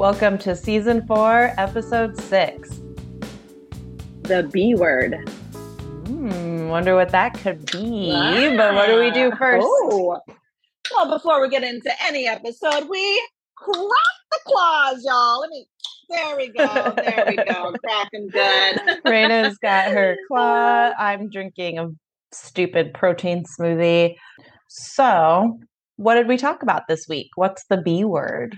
Welcome to season four, episode six. The B word. Hmm, wonder what that could be. But what do we do first? Oh. Well, before we get into any episode, we crack the claws, y'all. Let me. There we go. There we go. Cracking good. Raina's got her claw. I'm drinking a stupid protein smoothie. So, what did we talk about this week? What's the B word?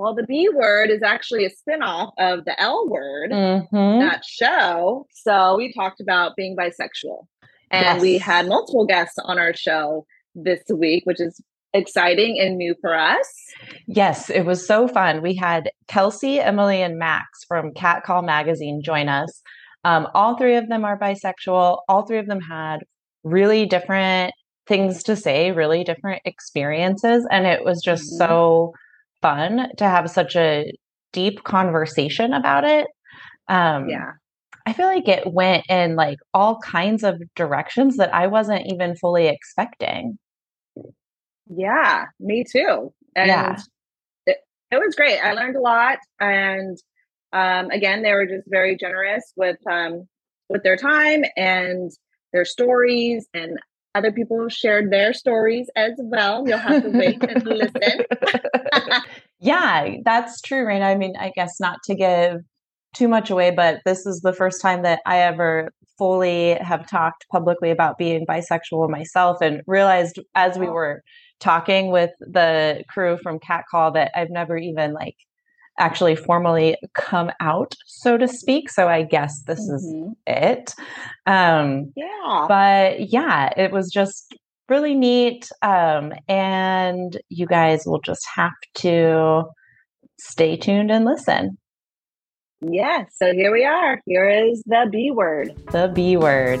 Well, the B word is actually a spinoff of the L word, mm-hmm. that show. So we talked about being bisexual. And yes. we had multiple guests on our show this week, which is exciting and new for us. Yes, it was so fun. We had Kelsey, Emily, and Max from Cat Call Magazine join us. Um, all three of them are bisexual. All three of them had really different things to say, really different experiences. And it was just mm-hmm. so fun to have such a deep conversation about it. Um, yeah. I feel like it went in like all kinds of directions that I wasn't even fully expecting. Yeah, me too. And yeah. it, it was great. I learned a lot. And um, again, they were just very generous with um, with their time and their stories. And other people shared their stories as well. You'll have to wait and listen. yeah, that's true, Raina. I mean, I guess not to give too much away, but this is the first time that I ever fully have talked publicly about being bisexual myself and realized as we were talking with the crew from Cat Call that I've never even like actually formally come out, so to speak. So I guess this mm-hmm. is it. Um, yeah. But yeah, it was just really neat. Um, and you guys will just have to stay tuned and listen. Yeah. So here we are. Here is the B word. The B word.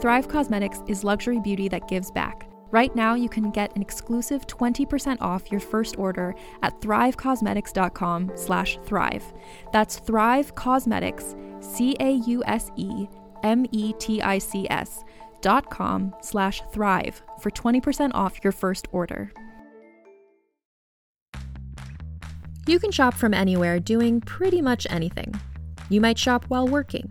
Thrive Causemetics is luxury beauty that gives back. Right now, you can get an exclusive 20% off your first order at thrivecausemetics.com slash thrive. That's Thrive Causemetics, C-A-U-S-E-M-E-T-I-C-S dot com slash thrive for 20% off your first order. You can shop from anywhere doing pretty much anything. You might shop while working,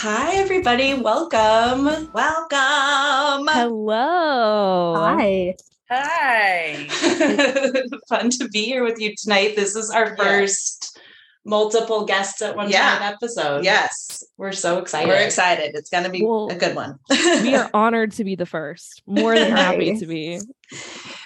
Hi, everybody. Welcome. Welcome. Hello. Hi. Hi. Fun to be here with you tonight. This is our first multiple guests at one Yeah. time episode. Yes, We're so excited. we're excited. It's going to be Well, a good one. we are honored to be the first. More than happy to be.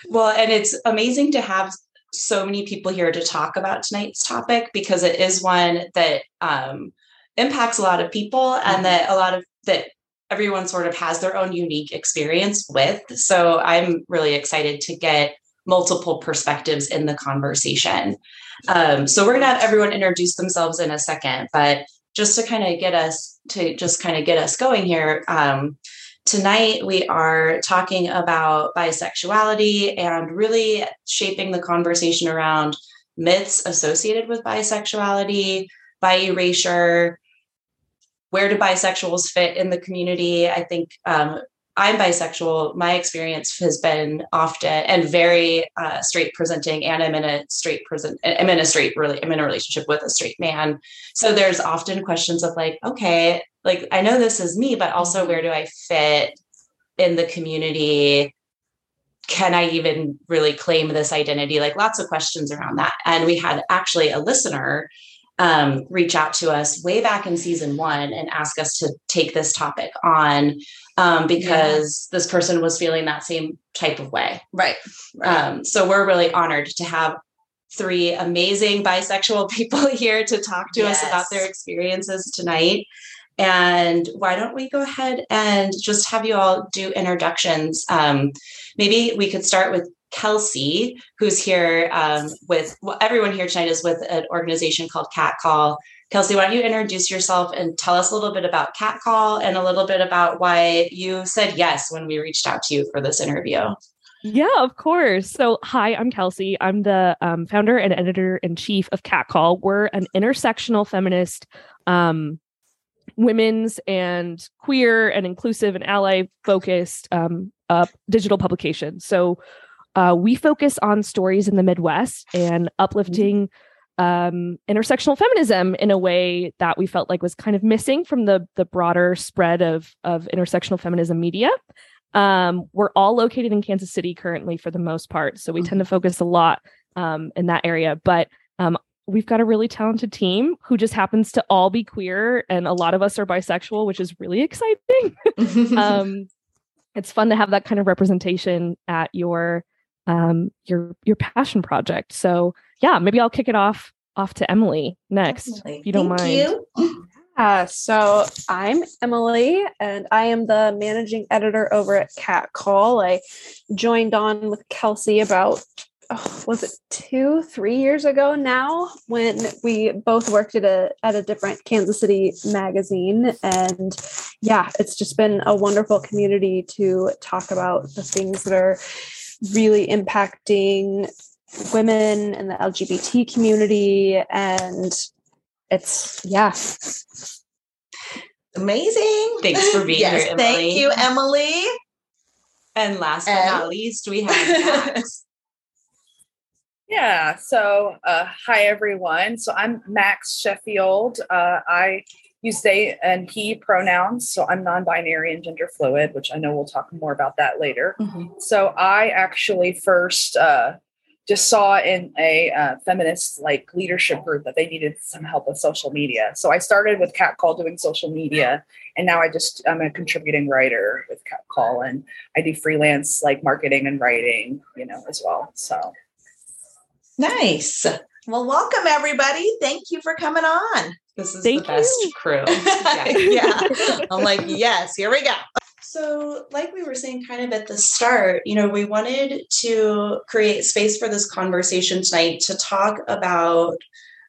Well, and it's amazing to have so many people here to talk about tonight's topic because it is one that um, impacts a lot of people and that a lot of that everyone sort of has their own unique experience with. So I'm really excited to get multiple perspectives in the conversation. Um, so we're going to have everyone introduce themselves in a second, but just to kind of get us to just kind of get us going here. Um, Tonight, we are talking about bisexuality and really shaping the conversation around myths associated with bisexuality, bi erasure. Where do bisexuals fit in the community? I think um, I'm bisexual. My experience has been often and very uh, straight presenting, and I'm in a straight present. I'm in a straight really. I'm in a relationship with a straight man. So there's often questions of like, okay, like I know this is me, but also where do I fit in the community? Can I even really claim this identity? Like lots of questions around that. And we had actually a listener um, reach out to us way back in season one and ask us to take this topic on um, because this person was feeling that same type of way. Right. Um, so we're really honored to have three amazing bisexual people here to talk to us about their experiences tonight. And why don't we go ahead and just have you all do introductions? Um, maybe we could start with Kelsey, who's here um, with well, everyone here tonight is with an organization called Cat Call. Kelsey, why don't you introduce yourself and tell us a little bit about Cat Call and a little bit about why you said yes when we reached out to you for this interview? Yeah, of course. So, hi, I'm Kelsey. I'm the um, founder and editor in chief of Catcall. We're an intersectional feminist, um, women's and queer and inclusive and ally focused um, uh, digital publication. So, uh, we focus on stories in the Midwest and uplifting um, intersectional feminism in a way that we felt like was kind of missing from the the broader spread of of intersectional feminism media. Um, we're all located in Kansas City currently for the most part, so we tend to focus a lot um, in that area. But um, we've got a really talented team who just happens to all be queer, and a lot of us are bisexual, which is really exciting. um, it's fun to have that kind of representation at your um, your your passion project. So yeah, maybe I'll kick it off off to Emily next, Definitely. if you don't Thank mind. you. Uh, so I'm Emily, and I am the managing editor over at Cat Call. I joined on with Kelsey about oh, was it two, three years ago now when we both worked at a at a different Kansas City magazine, and yeah, it's just been a wonderful community to talk about the things that are really impacting women and the LGBT community and it's yeah Amazing. Thanks for being yes, here, Emily. Thank you, Emily. And last but not least, we have Max. Yeah. So, uh, hi everyone. So I'm Max Sheffield. Uh, I use they and he pronouns. So I'm non-binary and gender fluid, which I know we'll talk more about that later. So I actually first uh, just saw in a uh, feminist like leadership group that they needed some help with social media. So I started with Cat Call doing social media, and now I just I'm a contributing writer with Cat Call, and I do freelance like marketing and writing, you know, as well. So. Nice. Well, welcome everybody. Thank you for coming on. This is Thank the best you. crew. yeah. I'm like, yes, here we go. So, like we were saying kind of at the start, you know, we wanted to create space for this conversation tonight to talk about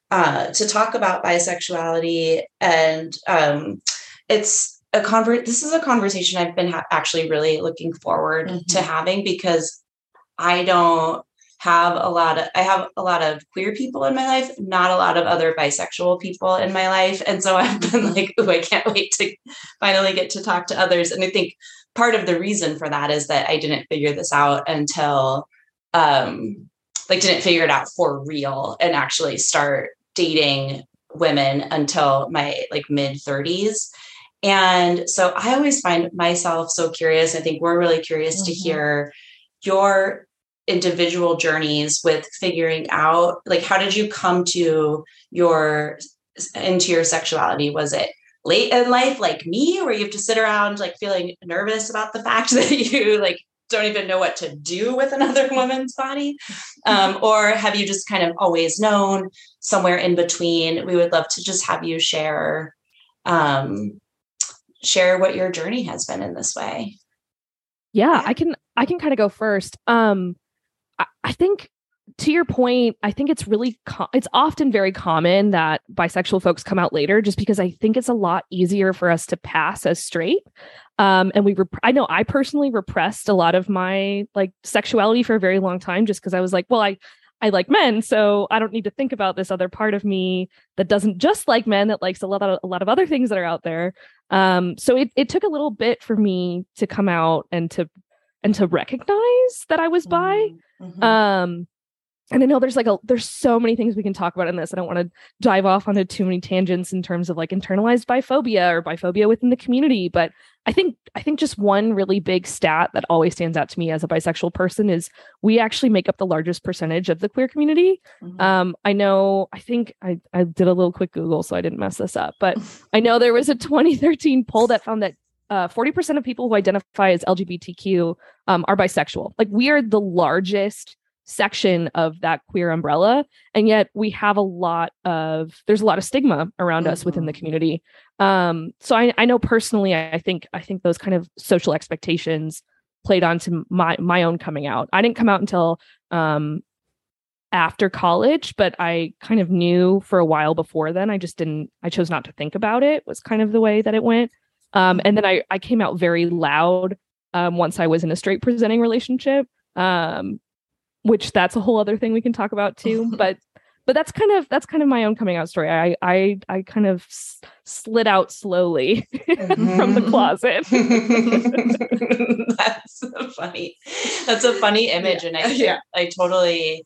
uh, to talk about bisexuality, and um, it's a convert this is a conversation i've been ha- actually really looking forward mm-hmm. to having because i don't have a lot of i have a lot of queer people in my life not a lot of other bisexual people in my life and so i've been like oh i can't wait to finally get to talk to others and i think part of the reason for that is that i didn't figure this out until um like didn't figure it out for real and actually start dating women until my like mid 30s and so I always find myself so curious. I think we're really curious mm-hmm. to hear your individual journeys with figuring out like how did you come to your into your sexuality? Was it late in life like me where you have to sit around like feeling nervous about the fact that you like don't even know what to do with another woman's body um, or have you just kind of always known somewhere in between we would love to just have you share um, share what your journey has been in this way. Yeah, I can I can kind of go first. Um I, I think to your point, I think it's really com- it's often very common that bisexual folks come out later just because I think it's a lot easier for us to pass as straight. Um, and we, rep- I know I personally repressed a lot of my like sexuality for a very long time just because I was like, well, I I like men, so I don't need to think about this other part of me that doesn't just like men, that likes a lot of a lot of other things that are out there. Um, so it it took a little bit for me to come out and to and to recognize that I was bi. Mm-hmm. Um, and I know there's like a there's so many things we can talk about in this. I don't want to dive off onto too many tangents in terms of like internalized biphobia or biphobia within the community, but I think I think just one really big stat that always stands out to me as a bisexual person is we actually make up the largest percentage of the queer community. Mm-hmm. Um, I know I think I, I did a little quick Google so I didn't mess this up, but I know there was a 2013 poll that found that uh, 40% of people who identify as LGBTQ um, are bisexual. Like we are the largest section of that queer umbrella and yet we have a lot of there's a lot of stigma around mm-hmm. us within the mm-hmm. community um so I, I know personally I, I think i think those kind of social expectations played onto my my own coming out i didn't come out until um after college but i kind of knew for a while before then i just didn't i chose not to think about it was kind of the way that it went um and then i i came out very loud um once i was in a straight presenting relationship um which that's a whole other thing we can talk about too but but that's kind of that's kind of my own coming out story i i i kind of slid out slowly mm-hmm. from the closet that's funny that's a funny image yeah. and i yeah. i totally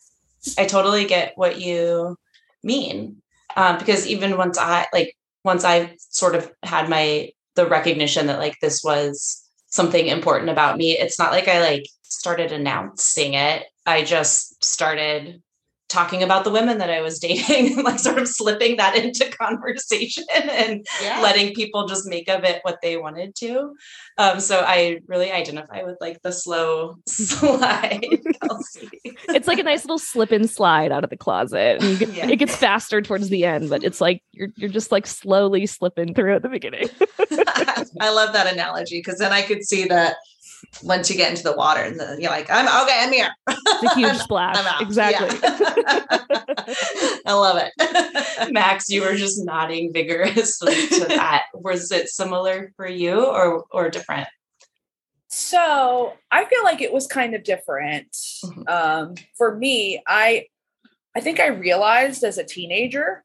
i totally get what you mean um, because even once i like once i sort of had my the recognition that like this was something important about me. It's not like i like started announcing it. I just started talking about the women that I was dating, like sort of slipping that into conversation and yeah. letting people just make of it what they wanted to. Um, so I really identify with like the slow slide. it's like a nice little slip and slide out of the closet. And get, yeah. It gets faster towards the end, but it's like you're you're just like slowly slipping through at the beginning. I love that analogy because then I could see that once you get into the water and the, you're like, I'm okay, I'm here. It's a huge splash. exactly. Yeah. I love it. Max, you were just nodding vigorously to that. Was it similar for you or or different? So I feel like it was kind of different. Mm-hmm. Um, for me, I I think I realized as a teenager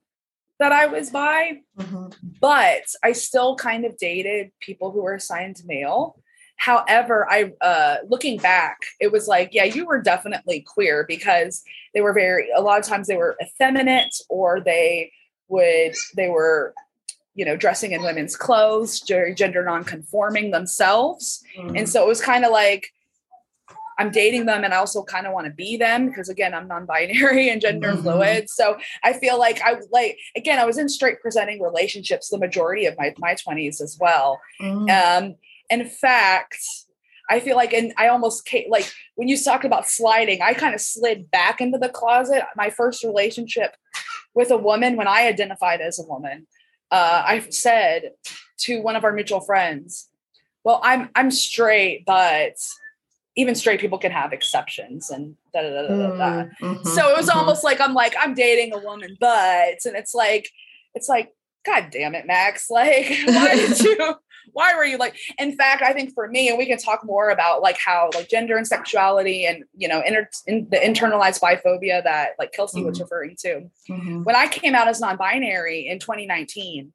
that I was bi, mm-hmm. but I still kind of dated people who were assigned male. However, I uh looking back, it was like, yeah, you were definitely queer because they were very a lot of times they were effeminate or they would they were you know dressing in women's clothes gender non-conforming themselves mm-hmm. and so it was kind of like i'm dating them and i also kind of want to be them because again i'm non-binary and gender mm-hmm. fluid so i feel like i like again i was in straight presenting relationships the majority of my my 20s as well mm-hmm. um in fact, I feel like, and I almost came, like when you talked about sliding, I kind of slid back into the closet. My first relationship with a woman, when I identified as a woman, uh, I said to one of our mutual friends, "Well, I'm I'm straight, but even straight people can have exceptions." And da da da da da. Mm-hmm, so it was mm-hmm. almost like I'm like I'm dating a woman, but and it's like it's like God damn it, Max. Like, why did you why were you like in fact i think for me and we can talk more about like how like gender and sexuality and you know inter- in the internalized biphobia that like kelsey mm-hmm. was referring to mm-hmm. when i came out as non-binary in 2019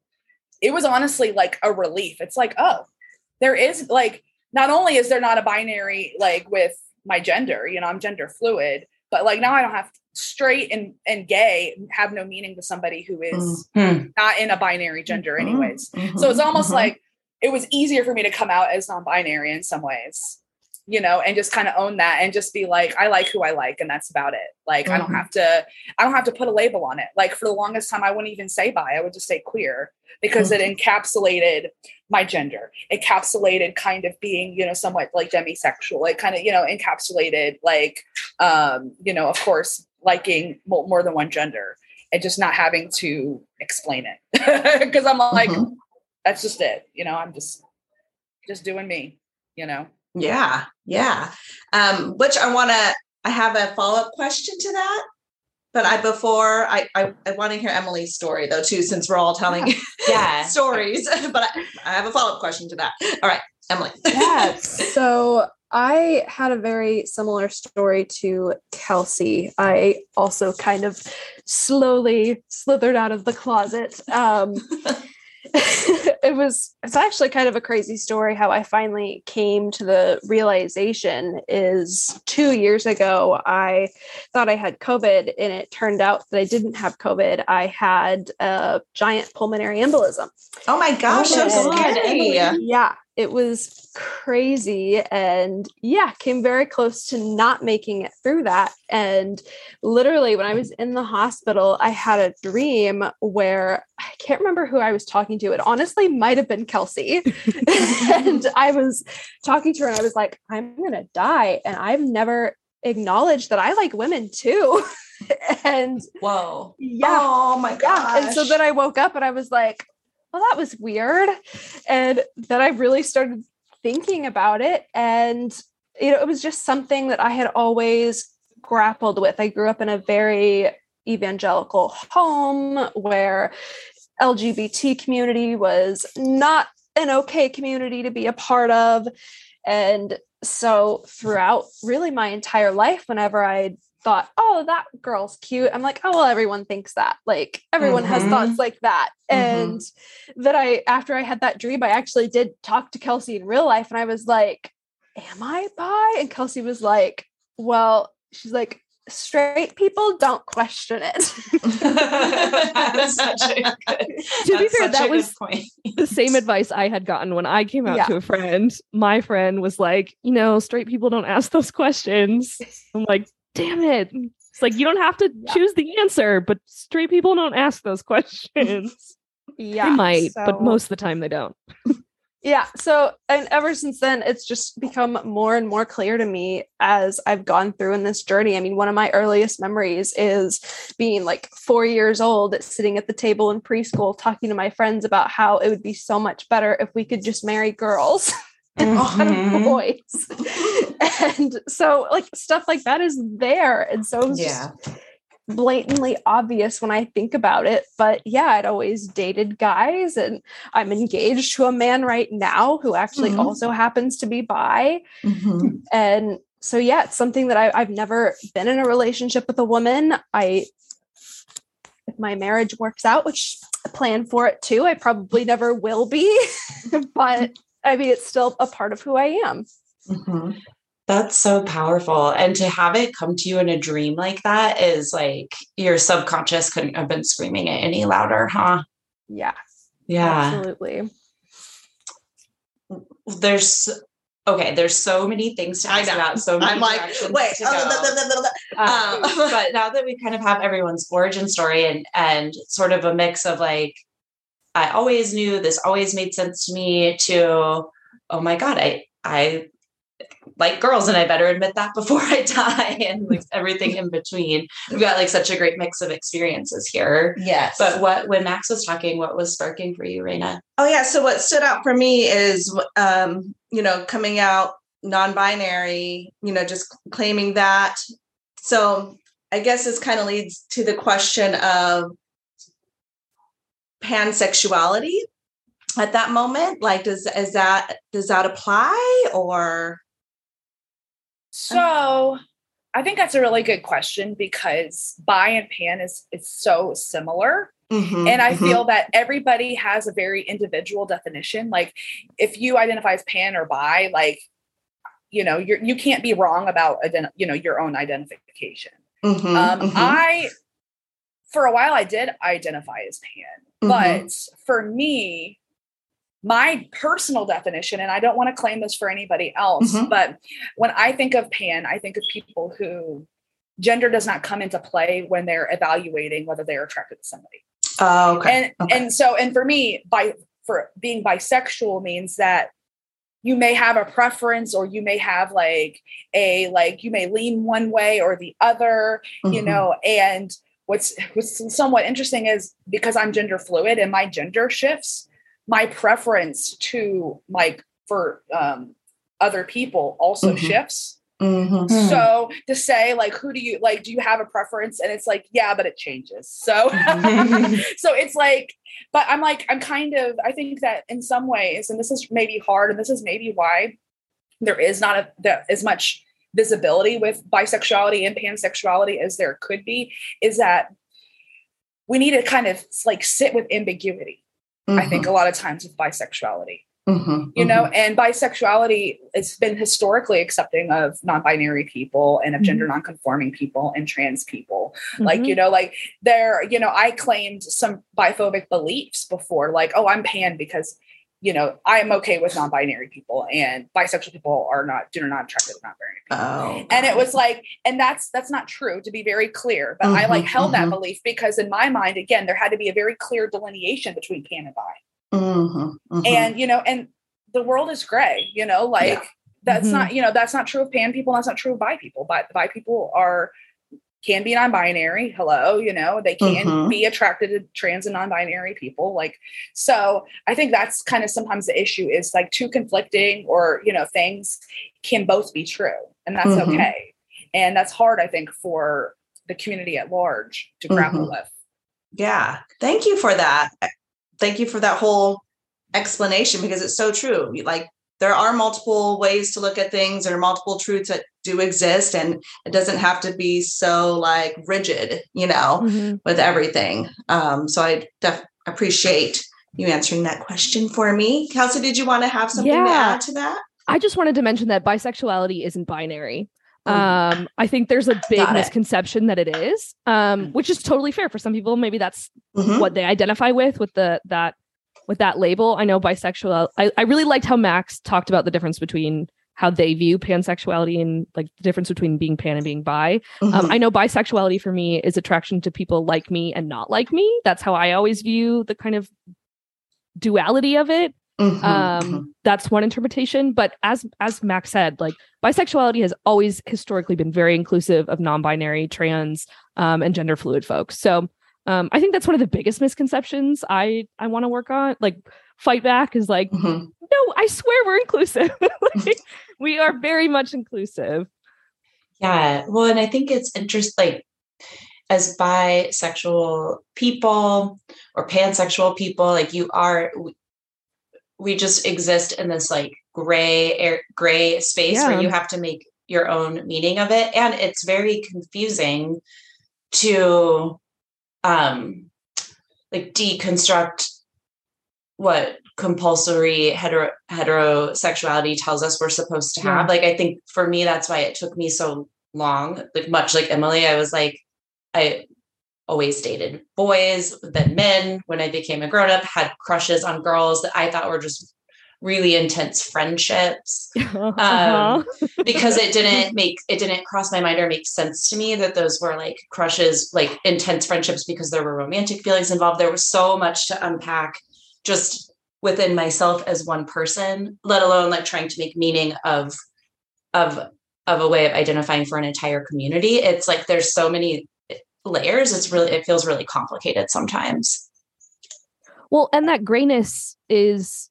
it was honestly like a relief it's like oh there is like not only is there not a binary like with my gender you know i'm gender fluid but like now i don't have straight and and gay have no meaning to somebody who is mm-hmm. not in a binary gender mm-hmm. anyways mm-hmm. so it's almost mm-hmm. like it was easier for me to come out as non-binary in some ways you know and just kind of own that and just be like i like who i like and that's about it like mm-hmm. i don't mm-hmm. have to i don't have to put a label on it like for the longest time i wouldn't even say bi i would just say queer because mm-hmm. it encapsulated my gender it encapsulated kind of being you know somewhat like demisexual it kind of you know encapsulated like um you know of course liking more than one gender and just not having to explain it because i'm like mm-hmm that's just it. You know, I'm just just doing me, you know. Yeah. Yeah. Um, which I want to I have a follow-up question to that. But I before I I, I want to hear Emily's story though too, since we're all telling yeah. stories. but I, I have a follow-up question to that. All right, Emily. yeah. So I had a very similar story to Kelsey. I also kind of slowly slithered out of the closet. Um, it was it's actually kind of a crazy story how I finally came to the realization is 2 years ago I thought I had covid and it turned out that I didn't have covid I had a giant pulmonary embolism. Oh my gosh, so scary. Yeah, it was crazy and yeah came very close to not making it through that. And literally when i was in the hospital i had a dream where i can't remember who i was talking to it honestly might have been kelsey. And i was talking to her and i was like i'm gonna die. And i've never acknowledged that i like women too. And whoa. Yeah. Oh my god and so then i woke up and i was like well, that was weird. And then I really started thinking about it. And, you know, it was just something that I had always grappled with. I grew up in a very evangelical home where LGBT community was not an okay community to be a part of. And so throughout really my entire life, whenever I thought, oh, that girl's cute. I'm like, oh, well, everyone thinks that. Like, everyone mm-hmm. has thoughts like that. Mm-hmm. And that I, after I had that dream, I actually did talk to Kelsey in real life and I was like, am I bi? And Kelsey was like, well, she's like, straight people don't question it. to be fair, that was the same advice I had gotten when I came out yeah. to a friend. My friend was like, you know, straight people don't ask those questions. I'm like, damn it. It's like you don't have to yeah. choose the answer, but straight people don't ask those questions. yeah. They might, so... but most of the time they don't. yeah. So, and ever since then, it's just become more and more clear to me as I've gone through in this journey. I mean, one of my earliest memories is being like four years old, sitting at the table in preschool, talking to my friends about how it would be so much better if we could just marry girls. mm-hmm. voice. and so like stuff like that is there. And so yeah. blatantly obvious when I think about it. But yeah, I'd always dated guys and I'm engaged to a man right now who actually mm-hmm. also happens to be bi. Mm-hmm. And so yeah, it's something that I, I've never been in a relationship with a woman. I if my marriage works out, which I plan for it too, I probably never will be. but I mean, it's still a part of who I am. Mm-hmm. That's so powerful. And to have it come to you in a dream like that is like your subconscious couldn't have been screaming it any louder, huh? Yeah. Yeah. Absolutely. There's okay, there's so many things to ask about. So I'm like, wait, oh, um, but now that we kind of have everyone's origin story and and sort of a mix of like I always knew this always made sense to me to, oh my God, I, I like girls and I better admit that before I die and like everything in between. We've got like such a great mix of experiences here. Yes. But what, when Max was talking, what was sparking for you, Raina? Oh yeah. So what stood out for me is, um, you know, coming out non-binary, you know, just claiming that. So I guess this kind of leads to the question of pansexuality at that moment? Like, does is that does that apply or? So, I think that's a really good question because bi and pan is is so similar. Mm-hmm, and I mm-hmm. feel that everybody has a very individual definition. Like, if you identify as pan or bi, like, you know, you're you can't be wrong about ident- you know your own identification. Mm-hmm, um, mm-hmm. I, for a while, I did identify as pan, mm-hmm. but for me, my personal definition, and I don't want to claim this for anybody else, mm-hmm. but when I think of pan, I think of people who gender does not come into play when they're evaluating whether they're attracted to somebody. Oh, okay. And okay. and so and for me, by for being bisexual means that you may have a preference or you may have like a like you may lean one way or the other, mm-hmm. you know, and what's what's somewhat interesting is because I'm gender fluid and my gender shifts, my preference to like for um other people also mm-hmm. shifts Mm-hmm. Hmm. So to say like, who do you like? Do you have a preference? And it's like, yeah, but it changes. So, so it's like, but I'm like, I'm kind of, I think that in some ways, and this is maybe hard, and this is maybe why there is not a, the, as much visibility with bisexuality and pansexuality as there could be, is that we need to kind of like sit with ambiguity. Mm-hmm. I think mm-hmm. a lot of times with bisexuality. Mm-hmm, you know, mm-hmm. and bisexuality it's been historically accepting of non-binary people and of gender mm-hmm. non-conforming people and trans people. Like, you mm-hmm. know, like there, you know, I claimed some biphobic beliefs before, like, oh, I'm pan because you know, I'm okay with non-binary people and bisexual people are not do not attracted to non-binary people. Oh, and it was like, and that's that's not true to be very clear. But I like held that belief because in my mind, again, there had to be a very clear delineation between pan and bi. Mm-hmm, mm-hmm. And, you know, and the world is gray, you know, like yeah. that's mm-hmm. not, you know, that's not true of pan people. That's not true of bi people. But bi people are, can be non-binary. Hello, you know, they can mm-hmm. be attracted to trans and non-binary people. Like, so I think that's kind of sometimes the issue is like two conflicting or, you know, things can both be true and that's mm-hmm. okay. And that's hard, I think, for the community at large to grapple mm-hmm. with. Yeah. Thank you for that thank you for that whole explanation because it's so true. Like there are multiple ways to look at things, there are multiple truths that do exist, and it doesn't have to be so like rigid, you know, mm-hmm. with everything. Um, so I def- appreciate you answering that question for me. Kelsey, did you want to have something yeah. to add to that? I just wanted to mention that bisexuality isn't binary. Mm. Um, I think there's a big misconception that it is, um, mm. which is totally fair for some people. Maybe that's mm-hmm. what they identify with with the that with that label. I know bisexual. I, I really liked how Max talked about the difference between how they view pansexuality and like the difference between being pan and being bi. Um, mm-hmm. Um, I know bisexuality for me is attraction to people like me and not like me. That's how I always view the kind of duality of it. Mm-hmm, um, mm-hmm. That's one interpretation. But as as Max said, like bisexuality has always historically been very inclusive of non-binary, trans, um, and gender fluid folks. So um, I think that's one of the biggest misconceptions I I want to work on. Like fight back is like, mm-hmm. no, I swear we're inclusive. like, we are very much inclusive. Yeah. Well, and I think it's interesting. Like as bisexual people or pansexual people, like you are we just exist in this like gray air gray space yeah. where you have to make your own meaning of it and it's very confusing to um like deconstruct what compulsory hetero heterosexuality tells us we're supposed to have yeah. like i think for me that's why it took me so long like much like emily i was like i always dated boys, then men. When I became a grown up, had crushes on girls that I thought were just really intense friendships uh-huh. um, because it didn't make it didn't cross my mind or make sense to me that those were like crushes like intense friendships because there were romantic feelings involved there was so much to unpack just within myself as one person let alone like trying to make meaning of of of a way of identifying for an entire community. It's like there's so many layers. It's really it feels really complicated sometimes. Well and that grayness is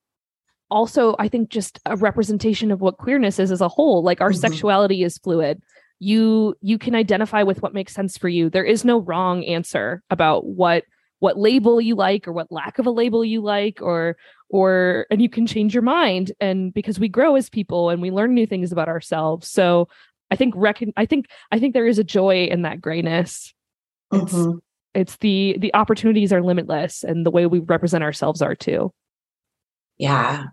also i think just a representation of what queerness is as a whole. Like our mm-hmm. sexuality is fluid. You you can identify with what makes sense for you. There is no wrong answer about what what label you like or what lack of a label you like or or and you can change your mind and because we grow as people and we learn new things about ourselves so i think reckon i think i think there is a joy in that grayness it's, mm-hmm. it's the the opportunities are limitless and the way we represent ourselves are too yeah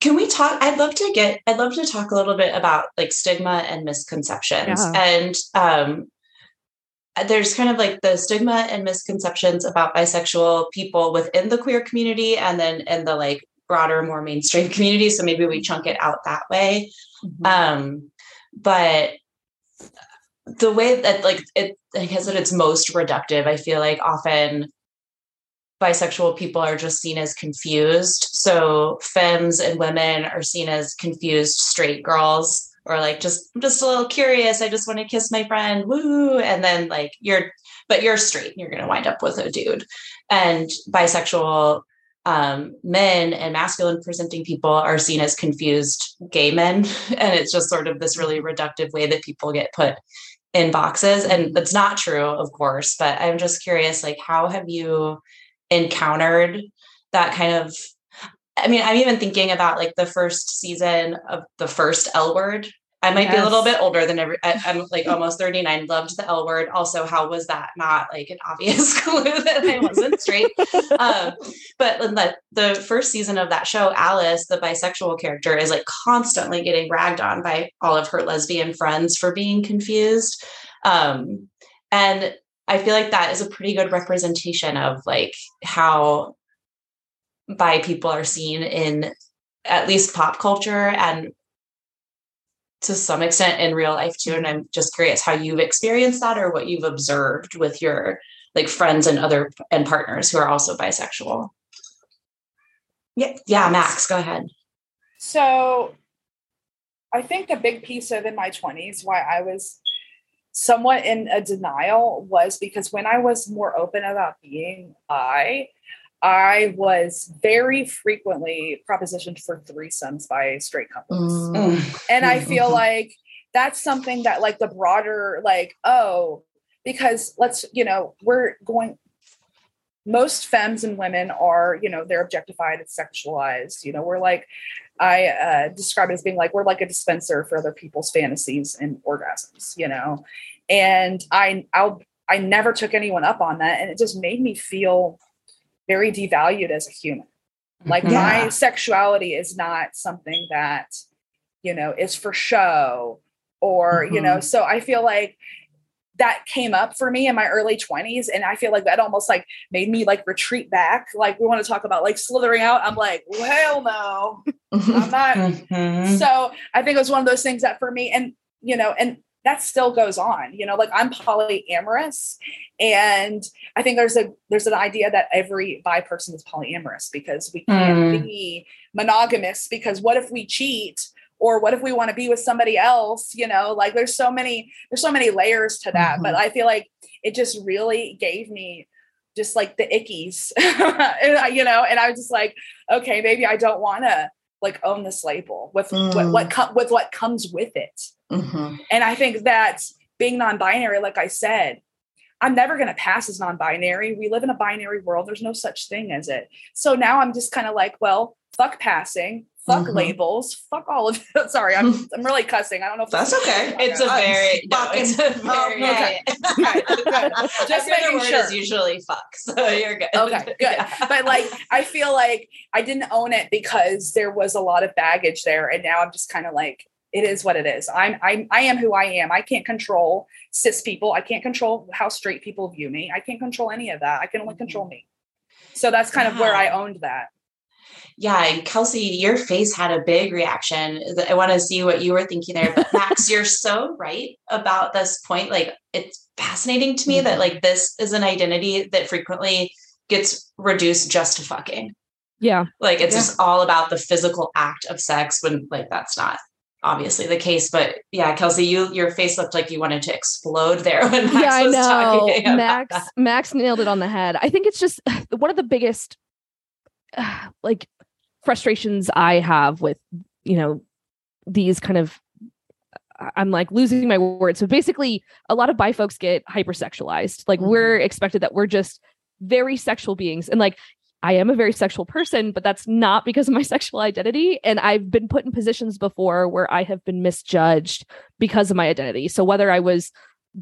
can we talk i'd love to get i'd love to talk a little bit about like stigma and misconceptions yeah. and um there's kind of like the stigma and misconceptions about bisexual people within the queer community and then in the like broader more mainstream community. So maybe we chunk it out that way. Mm-hmm. um but the way that like it i guess that it's most reductive i feel like often bisexual people are just seen as confused. So femmes and women are seen as confused straight girls or like just I'm just a little curious. I just want to kiss my friend, woo. And then like you're, but you're straight, you're gonna wind up with a dude. And bisexual um, men and masculine presenting people are seen as confused gay men, and it's just sort of this really reductive way that people get put in boxes. And that's not true, of course. But I'm just curious, like, how have you encountered that kind of I mean, I'm even thinking about like the first season of the first L word. I might yes. be a little bit older than every, I, am like almost 39, loved the L word. Also, how was that not like an obvious clue that I wasn't straight? um, but the, the first season of that show, Alice, the bisexual character, is like constantly getting ragged on by all of her lesbian friends for being confused. Um, and I feel like that is a pretty good representation of like how bi people are seen in at least pop culture and to some extent in real life too. And i'm just curious how you've experienced that or what you've observed with your like friends and other and partners who are also bisexual. Yeah yeah max go ahead. So i think a big piece of in my 20s why i was somewhat in a denial was because when i was more open about being i I was very frequently propositioned for threesomes by straight couples. Mm. And I feel mm-hmm. like that's something that, like, the broader, like, oh, because let's, you know, we're going, most femmes and women are, you know, they're objectified and sexualized. You know, we're like, I uh, describe it as being like, we're like a dispenser for other people's fantasies and orgasms, you know? And I, I'll, I never took anyone up on that. And it just made me feel very devalued as a human. Like yeah. my sexuality is not something that, you know, is for show or, mm-hmm. you know, mm-hmm. so I feel like that came up for me in my early 20s and i feel like that almost like made me like retreat back like we want to talk about like slithering out i'm like well, hell no i'm not mm-hmm. so i think it was one of those things that for me and you know and that still goes on you know like i'm polyamorous and i think there's a there's an idea that every bi person is polyamorous because we can't mm. be monogamous because what if we cheat or what if we want to be with somebody else you know like there's so many there's so many layers to that mm-hmm. but i feel like it just really gave me just like the ickies you know and i was just like okay maybe i don't want to like own this label with mm. what what com- with what comes with it Mm-hmm. And I think that being non binary, like I said, I'm never going to pass as non binary. We live in a binary world. There's no such thing as it. So now I'm just kind of like, well, fuck passing, fuck mm-hmm. labels, fuck all of it. Sorry, I'm I'm really cussing. I don't know if that's okay. It's a very no, it's a very okay. Just making word sure. is usually fuck, so you're good. Okay, good. Yeah. But like, I feel like I didn't own it because there was a lot of baggage there, and now I'm just kind of like, it is what it is. I'm I'm I am who I am. I can't control cis people. I can't control how straight people view me. I can't control any of that. I can only control me. So that's kind yeah. of where I owned that. Yeah, and Kelsey, your face had a big reaction. I want to see what you were thinking there. But Max, you're so right about this point. Like it's fascinating to me mm-hmm. that like this is an identity that frequently gets reduced just to fucking. Yeah. Like it's yeah. just all about the physical act of sex when like that's not obviously the case but yeah kelsey you your face looked like you wanted to explode there when max yeah, I was know. talking max max nailed it on the head i think it's just one of the biggest like frustrations i have with you know these kind of I'm like losing my words. So basically, a lot of bi folks get hypersexualized. Like mm-hmm. we're expected that we're just very sexual beings and like I am a very sexual person, but that's not because of my sexual identity. And I've been put in positions before where I have been misjudged because of my identity. So whether I was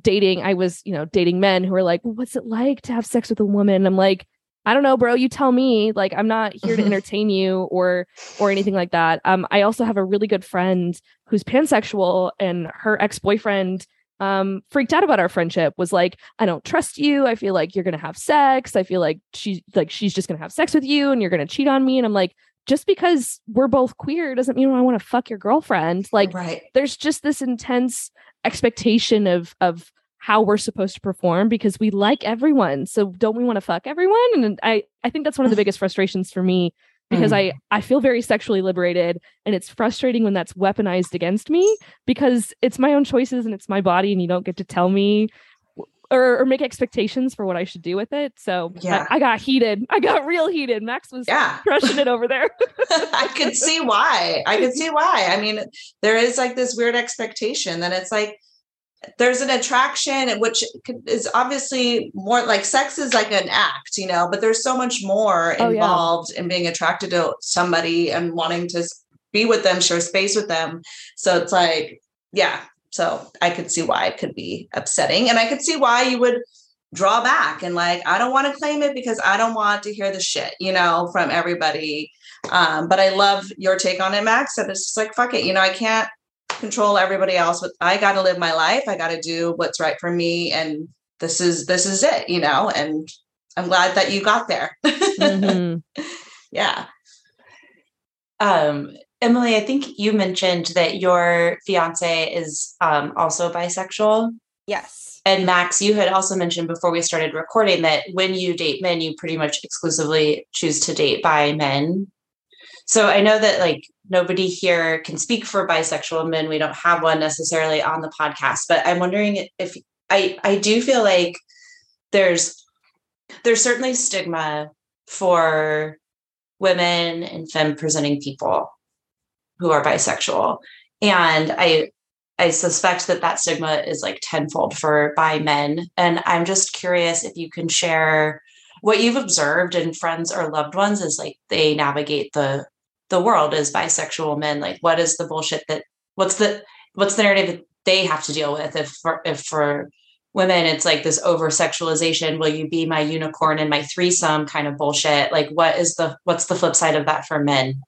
dating, I was, you know, dating men who were like, well, what's it like to have sex with a woman? I'm like, I don't know, bro. You tell me. Like, I'm not here to entertain you or or anything like that. Um, I also have a really good friend who's pansexual, and her ex boyfriend um freaked out about our friendship was like i don't trust you i feel like you're gonna have sex i feel like she's like she's just gonna have sex with you and you're gonna cheat on me and i'm like just because we're both queer doesn't mean i want to fuck your girlfriend like right. there's just this intense expectation of of how we're supposed to perform because we like everyone so don't we want to fuck everyone and i i think that's one of the biggest frustrations for me because mm. I I feel very sexually liberated and it's frustrating when that's weaponized against me because it's my own choices and it's my body and you don't get to tell me or, or make expectations for what I should do with it. So yeah. I, I, got heated. I got real heated. Max was yeah. crushing it over there. I could see why. I could see why. I mean, there is like this weird expectation that it's like there's an attraction which is obviously more like sex is like an act you know but there's so much more oh, involved yeah. in being attracted to somebody and wanting to be with them share space with them so it's like yeah so i could see why it could be upsetting and i could see why you would draw back and like i don't want to claim it because i don't want to hear the shit you know from everybody um, but i love your take on it max and it's just like fuck it you know i can't control everybody else but i got to live my life. I got to do what's right for me and this is this is it you know and i'm glad that you got there. Mm-hmm. yeah. Um emily i think you mentioned that your fiance is um also bisexual. Yes. And max you had also mentioned before we started recording that when you date men you pretty much exclusively choose to date bi men so I know that like nobody here can speak for bisexual men. We don't have one necessarily on the podcast, but I'm wondering if I I do feel like there's there's certainly stigma for women and femme presenting people who are bisexual and i i suspect that that stigma is like tenfold for bi men and i'm just curious if you can share what you've observed in friends or loved ones as like they navigate the the world is bisexual men like what is the bullshit that what's the what's the narrative that they have to deal with? If for if for women it's like this over sexualization will you be my unicorn and my threesome kind of bullshit? Like what is the what's the flip side of that for men?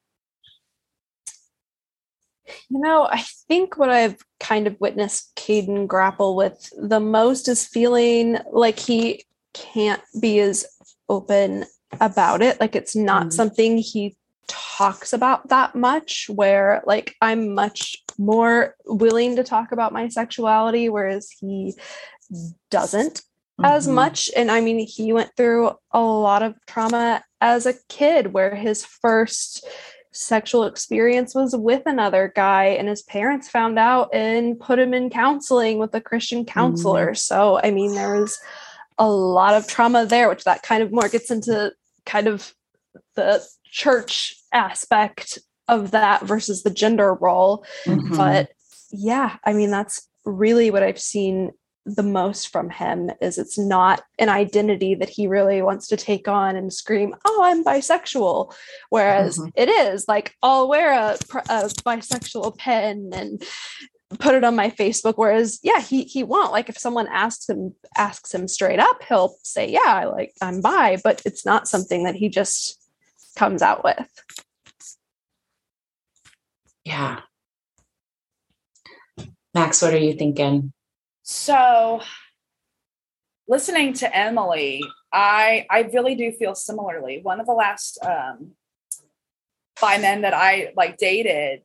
You know i think what i've kind of witnessed caden grapple with the most is feeling like he can't be as open about it. Like it's not mm. something he talks about that much where like i'm much more willing to talk about my sexuality whereas he doesn't mm-hmm. as much and i mean he went through a lot of trauma as a kid where his first sexual experience was with another guy and his parents found out and put him in counseling with a christian counselor mm-hmm. so i mean there was a lot of trauma there which that kind of more gets into kind of the church aspect of that versus the gender role. Mm-hmm. But yeah, I mean, that's really what I've seen the most from him is it's not an identity that he really wants to take on and scream oh i'm bisexual whereas mm-hmm. it is like i'll wear a, a bisexual pen and put it on my facebook whereas yeah he he won't like if someone asks him asks him straight up he'll say yeah i like i'm bi but it's not something that he just comes out with. Yeah. Max, what are you thinking? So, listening to Emily, I I really do feel similarly. One of the last um, bi men that I like dated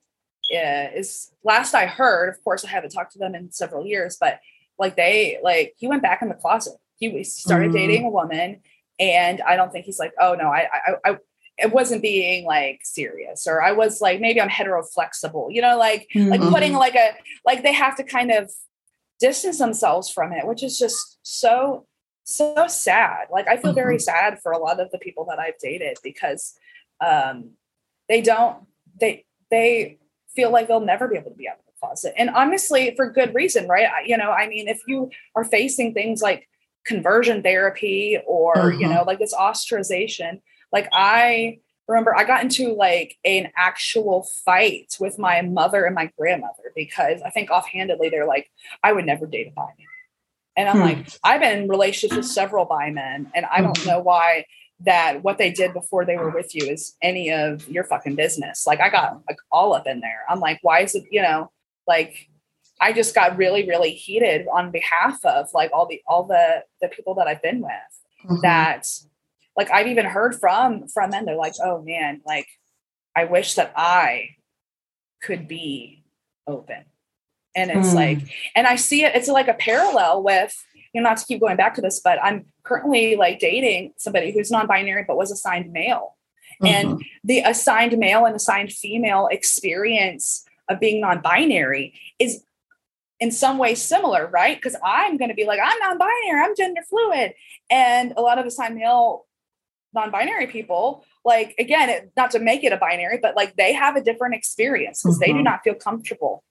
uh, is last I heard. Of course, I haven't talked to them in several years, but like they like he went back in the closet. He started mm-hmm. dating a woman, and I don't think he's like, oh no, I I I it wasn't being like serious or i was like maybe i'm hetero flexible you know like mm-hmm. like putting like a like they have to kind of distance themselves from it which is just so so sad like i feel mm-hmm. very sad for a lot of the people that i've dated because um they don't they they feel like they'll never be able to be out of the closet and honestly for good reason right I, you know i mean if you are facing things like conversion therapy or mm-hmm. you know like this ostracization like i remember i got into like an actual fight with my mother and my grandmother because i think offhandedly they're like i would never date a bi man and i'm hmm. like i've been in relationships with several bi men and i don't mm-hmm. know why that what they did before they were with you is any of your fucking business like i got like all up in there i'm like why is it you know like I just got really, really heated on behalf of like all the all the the people that I've been with. Mm-hmm. That like I've even heard from from men. They're like, oh man, like I wish that I could be open. And it's mm. like, and I see it, it's like a parallel with, you know, not to keep going back to this, but I'm currently like dating somebody who's non-binary but was assigned male. Mm-hmm. And the assigned male and assigned female experience of being non-binary is in some way similar, right? Because I'm going to be like, I'm non-binary, I'm gender fluid, and a lot of assigned male non-binary people, like again, it, not to make it a binary, but like they have a different experience because mm-hmm. they do mm-hmm. not feel comfortable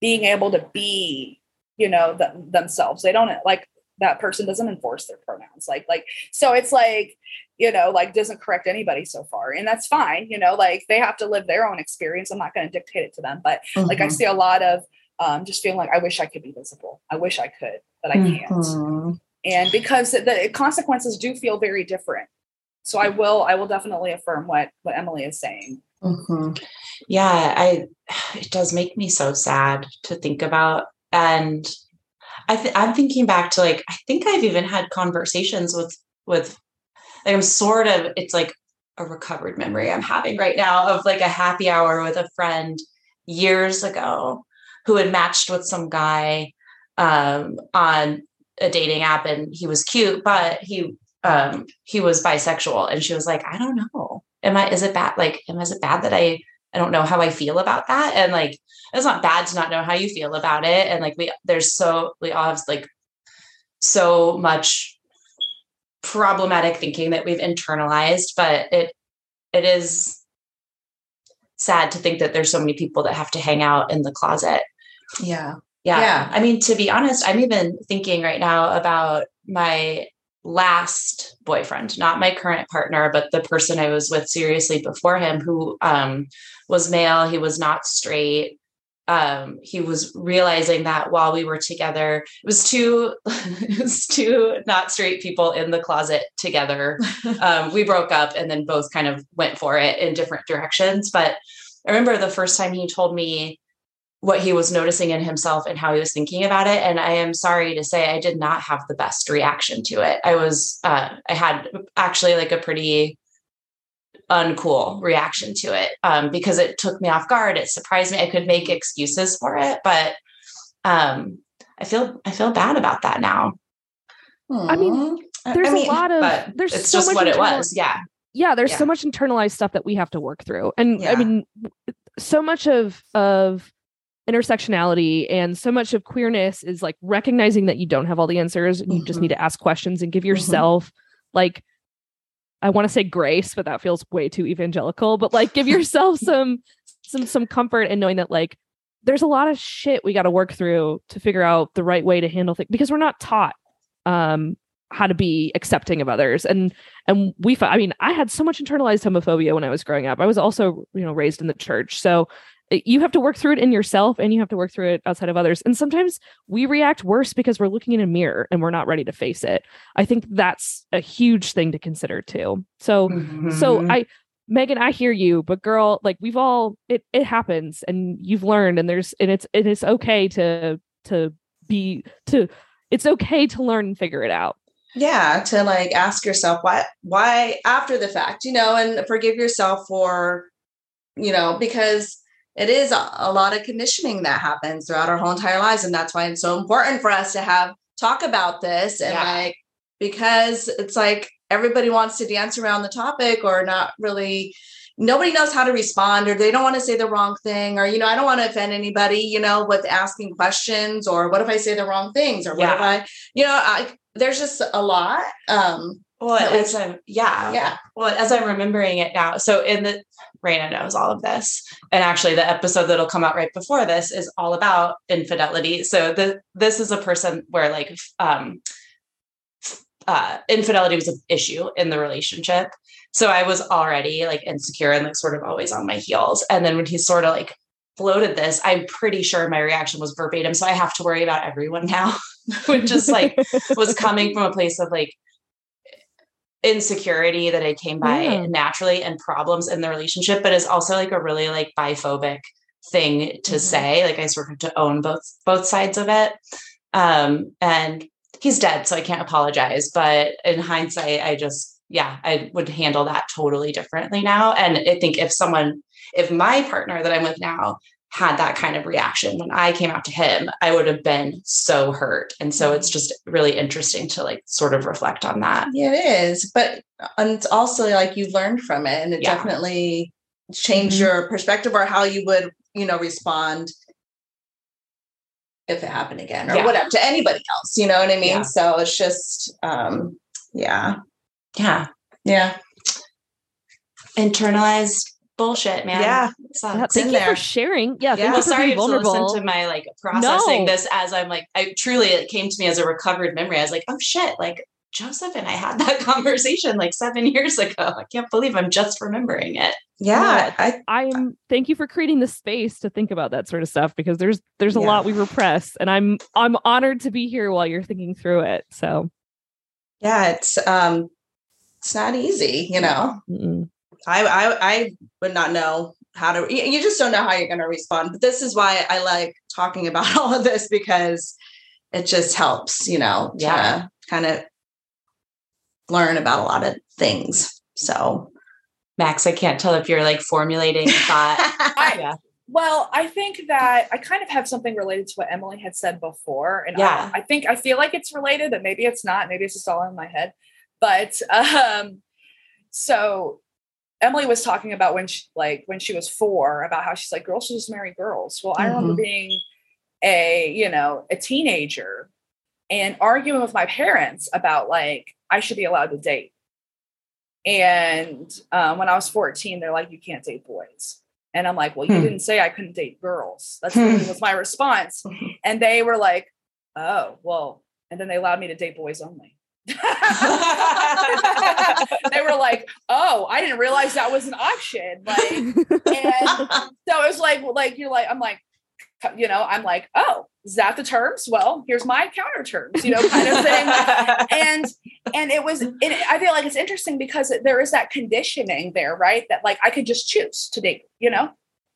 being able to be, you know, the, themselves. They don't like that person doesn't enforce their pronouns, like like so. It's like you know, like doesn't correct anybody so far. And that's fine, you know, like they have to live their own experience. I'm not going to dictate it to them. But mm-hmm. like I mm-hmm. see a lot of um, just feeling like I wish I could be visible. I wish I could, but I can't. Mm-hmm. And because the consequences do feel very different. So I will, I will definitely affirm what what Emily is saying. Mm-hmm. Yeah, I. It does make me so sad to think about, and I th- I'm thinking back to like I think I've even had conversations with with like I'm sort of it's like a recovered memory I'm having right now of like a happy hour with a friend years ago who had matched with some guy um, on a dating app and he was cute, but he um, he was bisexual. And she was like, I don't know. Am I is it bad? Like, am I is it bad that I I don't know how I feel about that? And like it's not bad to not know how you feel about it. And like we there's so we all have like so much problematic thinking that we've internalized, but it it is sad to think that there's so many people that have to hang out in the closet yeah. Yeah. Yeah. I mean, to be honest, I'm even thinking right now about my last boyfriend, not my current partner, but the person I was with seriously before him, who um, was male. He was not straight. Um, he was realizing that while we were together, it was two, it was two not straight people in the closet together. um, we broke up and then both kind of went for it in different directions. But I remember the first time he told me what he was noticing in himself and how he was thinking about it. And I am sorry to say, I did not have the best reaction to it. I was, uh, I had actually like a pretty uncool reaction to it um, because it took me off guard. It surprised me. I could make excuses for it, but um, I feel, I feel bad about that now. I mean, there's I mean, a lot of, there's it's so just what it was. Yeah. Yeah. There's yeah. so much internalized stuff that we have to work through. And yeah. I mean, so much of, of, intersectionality and so much of queerness is like recognizing that you don't have all the answers mm-hmm. you just need mm-hmm. to ask questions and give mm-hmm. yourself mm-hmm. like i want to say grace but that feels way too evangelical but like give yourself some some some comfort in knowing that like there's a lot of shit we got to work through to figure out the right way to handle things because we're not taught um how to be accepting of others and and we i mean i had so much internalized homophobia when i was growing up i was also you know raised in the church so you have to work through it in yourself and you have to work through it outside of others. And sometimes we react worse because we're looking in a mirror and we're not ready to face it. I think that's a huge thing to consider too. So, mm-hmm. so I, Megan, I hear you, but girl, like we've all, it, it happens and you've learned and there's, and it's, and it is okay to, to be, to, it's okay to learn and figure it out yeah to like ask yourself why why after the fact you know and forgive yourself for you know because it is a, lot of conditioning that happens throughout our whole entire lives and that's why it's so important for us to have talk about this and yeah. like because it's like everybody wants to dance around the topic or not really nobody knows how to respond or they don't want to say the wrong thing or you know i don't want to offend anybody you know with asking questions or what if i say the wrong things or what yeah. if i you know i there's just a lot um well as i'm yeah yeah well as i'm remembering it now so in the Raina knows all of this. And actually, the episode that'll come out right before this is all about infidelity. So the this is a person where like um, uh, infidelity was an issue in the relationship. So I was already like insecure and like sort of always on my heels. And then when he sort of like floated this, I'm pretty sure my reaction was verbatim. So I have to worry about everyone now, which is like was coming from a place of like insecurity that I came by yeah. naturally and problems in the relationship, but is also like a really like biphobic thing to mm-hmm. say. Like I sort of to own both both sides of it. Um, and he's dead, so I can't apologize. But in hindsight, I just yeah, I would handle that totally differently now. And I think if someone, if my partner that I'm with now had that kind of reaction when I came out to him, I would have been so hurt. And so it's just really interesting to like sort of reflect on that. Yeah, it is. But and it's also like you learned from it and it yeah. definitely changed mm-hmm. your perspective or how you would, you know, respond if it happened again or yeah. whatever to anybody else. You know what I mean? Yeah. So it's just um yeah. Yeah. Yeah. Internalized bullshit, man. Yeah. So yeah thank you there. for sharing. Yeah. yeah. Well, sorry to listen to my like processing no. this as I'm like, I truly it came to me as a recovered memory. I was like, oh shit, like Joseph and I had that conversation like seven years ago. I can't believe I'm just remembering it. Yeah. I, I'm thank you for creating the space to think about that sort of stuff because there's there's a yeah. lot we repress and I'm I'm honored to be here while you're thinking through it. So yeah, it's um it's not easy, you know. Mm-mm. I, I I would not know how to. You just don't know how you're going to respond. But this is why I like talking about all of this because it just helps, you know, yeah, kind of learn about a lot of things. So, Max, I can't tell if you're like formulating a thought. I, yeah. Well, I think that I kind of have something related to what Emily had said before. And yeah. I, I think I feel like it's related, but maybe it's not. Maybe it's just all in my head. But um, so Emily was talking about when she like when she was four about how she's like girls should just marry girls. Well, I remember mm-hmm. being a you know a teenager and arguing with my parents about like I should be allowed to date. And um, when I was 14, they're like, you can't date boys. And I'm like, well, you hmm. didn't say I couldn't date girls. That's was my response. And they were like, oh, well, and then they allowed me to date boys only. they were like, "Oh, I didn't realize that was an option." Like, and so it was like, like you're like, I'm like, you know, I'm like, "Oh, is that the terms? Well, here's my counter terms," you know, kind of thing. and and it was, it, I feel like it's interesting because there is that conditioning there, right? That like I could just choose to date, you know,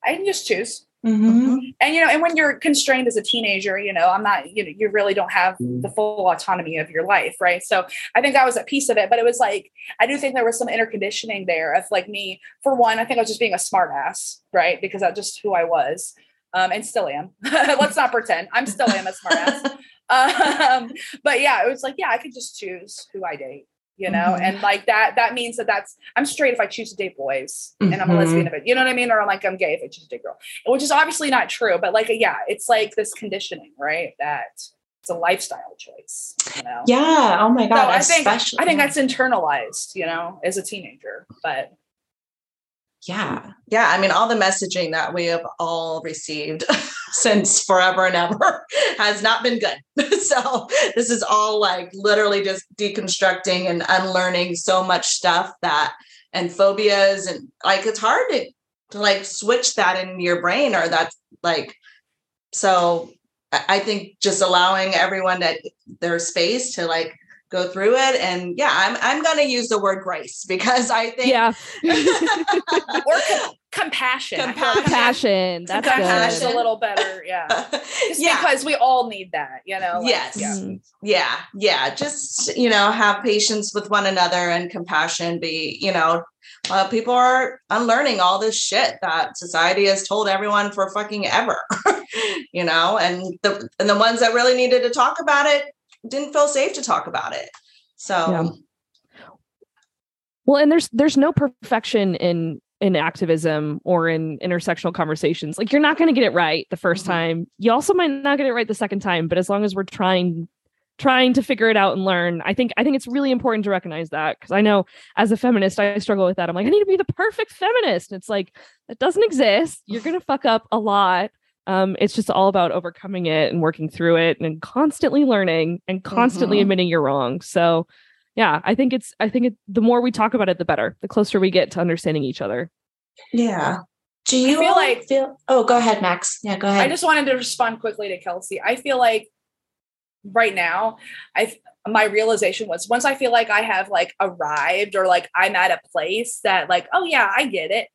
I can just choose. Mm-hmm. And you know, and when you're constrained as a teenager, you know, I'm not, you know, you really don't have the full autonomy of your life, right? So I think that was a piece of it, but it was like I do think there was some inner conditioning there of like me. For one, I think I was just being a smartass, right? Because that's just who I was, um, and still am. Let's not pretend I'm still am a smartass. um, but yeah, it was like, yeah, I could just choose who I date you know mm-hmm. and like that that means that that's i'm straight if i choose to date boys mm-hmm. and i'm a lesbian if it you know what i mean or i'm like i'm gay if i choose to date girl which is obviously not true but like yeah it's like this conditioning right that it's a lifestyle choice you know yeah oh my god so i think i think that's internalized you know as a teenager but yeah. Yeah i mean all the messaging that we have all received since forever and ever has not been good. So this is all like literally just deconstructing and unlearning so much stuff that and phobias and like it's hard to, to like switch that in your brain or that's like so i think just allowing everyone that their space to like go through it. And yeah i'm i'm going to use the word grace because i think yeah. Or com- compassion. Compassion. That's compassion a little better yeah. Just yeah. because we all need that you know like, yes. yeah. Mm-hmm. yeah yeah. Just you know have patience with one another and compassion be you know uh, people are unlearning all this shit that society has told everyone for fucking ever you know and the and the ones that really needed to talk about it didn't feel safe to talk about it. So yeah. well, and there's there's no perfection in in activism or in intersectional conversations. Like you're not going to get it right the 1st mm-hmm. time. You also might not get it right the second time, but as long as we're trying trying to figure it out and learn. I think I think it's really important to recognize that because I know as a feminist I struggle with that. I'm like I need to be the perfect feminist. It's like that doesn't exist. You're going to fuck up a lot um, it's just all about overcoming it and working through it and constantly learning and constantly mm-hmm. admitting you're wrong. So yeah, I think it's I think it, the more we talk about it, the better. The closer we get to understanding each other. Yeah. Do you I feel like feel? Oh, go ahead, Max. Yeah, go ahead. I just wanted to respond quickly to Kelsey. I feel like right now, I my realization was once I feel like I have like arrived or like I'm at a place that like, oh yeah, I get it.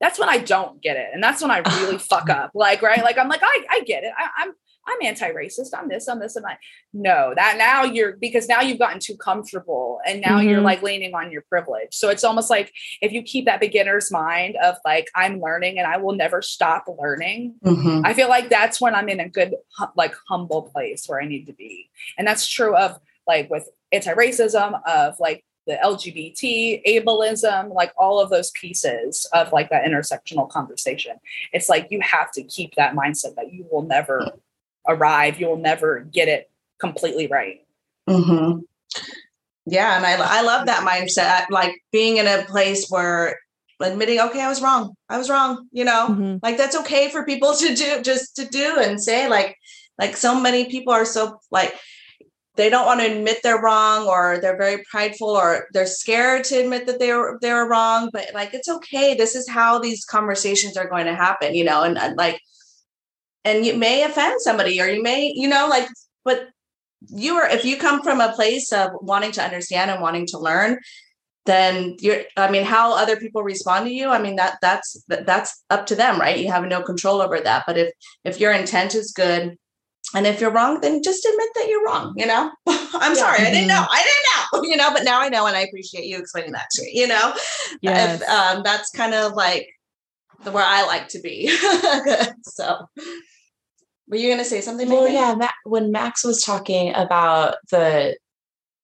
That's when I don't get it. And that's when I really fuck up. Like, right. Like I'm like, I, I get it. I, I'm I'm anti-racist. I'm this, I'm this, I'm that. No, that now you're because now you've gotten too comfortable and now mm-hmm. you're like leaning on your privilege. So it's almost like if you keep that beginner's mind of like, I'm learning and I will never stop learning. Mm-hmm. I feel like that's when I'm in a good, like humble place where I need to be. And that's true of like with anti-racism, of like the LGBT, ableism, like all of those pieces of like that intersectional conversation. It's like you have to keep that mindset that you will never arrive. You'll never get it completely right. Mm-hmm. Yeah, and I I love that mindset. Like being in a place where admitting, okay, I was wrong. I was wrong. You know, mm-hmm. like that's okay for people to do, just to do and say. Like, like so many people are so like they don't want to admit they're wrong or they're very prideful or they're scared to admit that they're they're wrong but like it's okay. This is how these conversations are going to happen you know and, and like and you may offend somebody or you may you know like but you are if you come from a place of wanting to understand and wanting to learn then you're i mean how other people respond to you i mean that that's that's up to them right? You have no control over that but if if your intent is good and if you're wrong then just admit that you're wrong you know i'm yeah. sorry i didn't know i didn't know you know but now i know and i appreciate you explaining that to me you know yes. If, um, that's kind of like the where i like to be so were you going to say something? Well, yeah. Ma- when Max was talking about the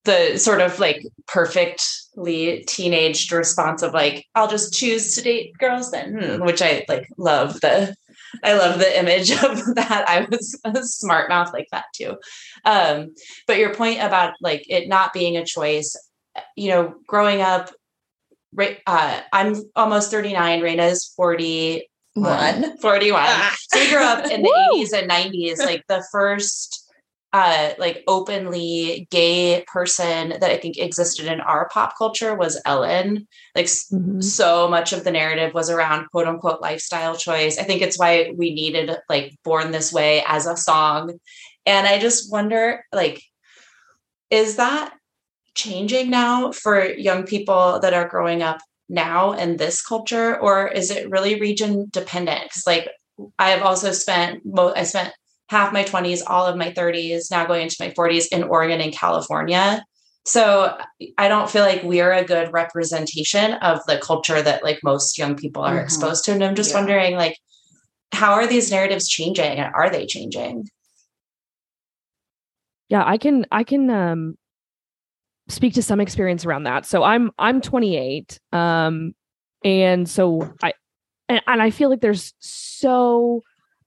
the sort of like perfectly teenaged response of like, I'll just choose to date girls then, hmm, which I like love the I love the image of that. I was a smart mouth like that too. Um, but your point about like it not being a choice, you know, growing up, uh, I'm almost 39, Raina's 40 one 41 ah. so we grew up in the 80s and 90s like the first uh like openly gay person that i think existed in our pop culture was ellen. Like mm-hmm. so much of the narrative was around quote unquote lifestyle choice. I think it's why we needed like born this way as a song. And i just wonder like is that changing now for young people that are growing up now in this culture? Or is it really region dependent? Because like i have also spent i spent half my 20s all of my 30s now going into my 40s in oregon and california so i don't feel like we're a good representation of the culture that like most young people are mm-hmm. exposed to and i'm just yeah. wondering like how are these narratives changing and are they changing yeah i can i can um speak to some experience around that. So I'm I'm 28, um, and so I and, and I feel like there's so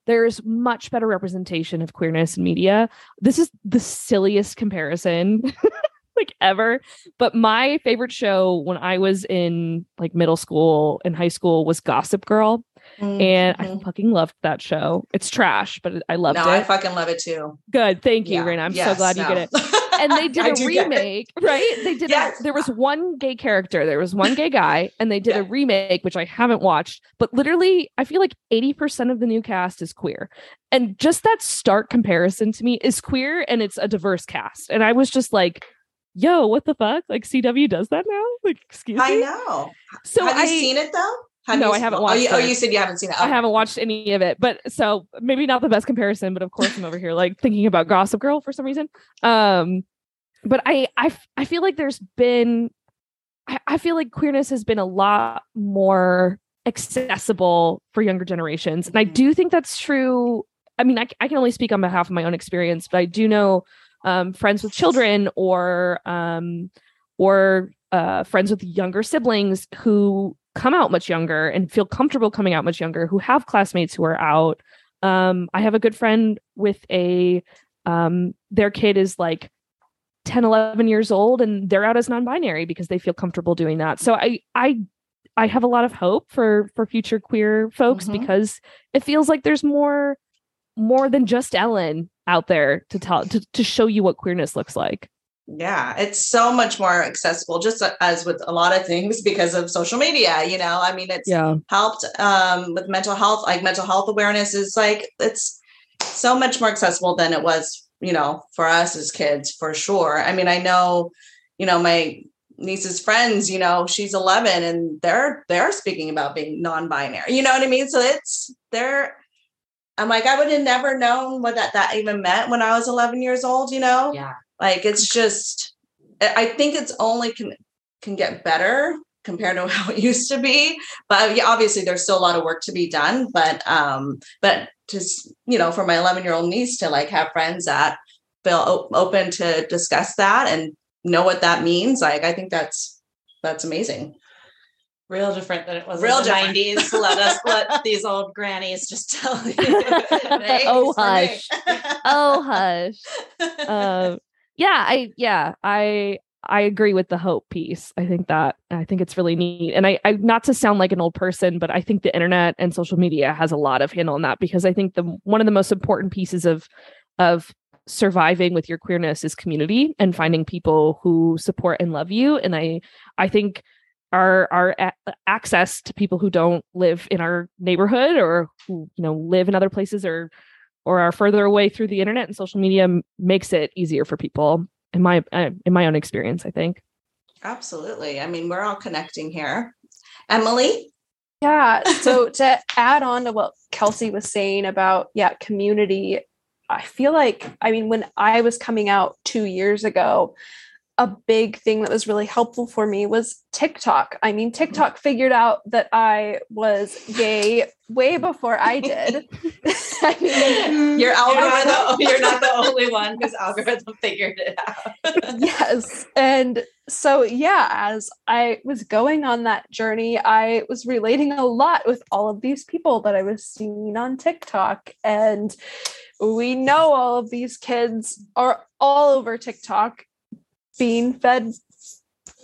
there's much better representation of queerness in media. This is the silliest comparison like ever, but my favorite show when I was in like middle school and high school was Gossip Girl. Mm-hmm. And I mm-hmm. fucking loved that show. It's trash, but I loved no, it. I fucking love it too. Good. Thank you, yeah. Raina. I'm yes, so glad no. you get it. and they did a remake, right? They did. Yes. A, there was one gay character. There was one gay guy, and they did yeah. a remake, which I haven't watched. But literally, I feel like eighty percent of the new cast is queer, and just that stark comparison to me is queer, and it's a diverse cast. And I was just like, "Yo, what the fuck? Like CW does that now? Like, excuse me." I know. So have you I, seen it though? Have no, I haven't watched. Oh you, oh, you, said you haven't seen it. I haven't watched any of it, but so maybe not the best comparison. But of course, I'm over here like thinking about Gossip Girl for some reason. Um, but I, I, I feel like there's been, I, I feel like queerness has been a lot more accessible for younger generations, and I mm-hmm. do think that's true. I mean, I, I can only speak on behalf of my own experience, but I do know um, friends with children or um, or uh, friends with younger siblings who come out much younger and feel comfortable coming out much younger, who have classmates who are out. Um, I have a good friend with a um, their kid is like 10 11 years old and they're out as non-binary because they feel comfortable doing that so i i i have a lot of hope for for future queer folks mm-hmm. because it feels like there's more more than just ellen out there to tell to, to show you what queerness looks like yeah it's so much more accessible just as with a lot of things because of social media you know? I mean it's yeah. helped um, with mental health like mental health awareness is like it's so much more accessible than it was you know for us as kids for sure. I mean i know you know my niece's friends you know she's 11 and they're they're speaking about being non-binary you know what i mean? So it's they're i'm like i would have never known what that that even meant when i was 11 years old you know? Yeah like it's just, I think it's only can can get better compared to how it used to be. But yeah, obviously there's still a lot of work to be done. But um, but just you know, for my 11 year old niece to like have friends that feel open to discuss that and know what that means, like I think that's that's amazing. Real different than it was Real in the different. 90s. let us let these old grannies just tell you. oh hush. oh hush. Um, yeah i yeah i i agree with the hope piece i think that i think it's really neat and i i not to sound like an old person but i think the internet and social media has a lot of handle on that because i think the one of the most important pieces of of surviving with your queerness is community and finding people who support and love you and i i think our our a- access to people who don't live in our neighborhood or who you know live in other places or or are further away through the internet and social media makes it easier for people in my uh, in my own experience i think. Absolutely. I mean we're all connecting here. Emily? Yeah. So to add on to what kelsey was saying about yeah community i feel like i mean when i was coming out two years ago a big thing that was really helpful for me was TikTok. I mean, TikTok figured out that I was gay way before I did. I mean, your algorithm, you're not the only one because algorithm figured it out. yes. And so, yeah, as I was going on that journey, I was relating a lot with all of these people that I was seeing on TikTok. And we know all of these kids are all over TikTok being fed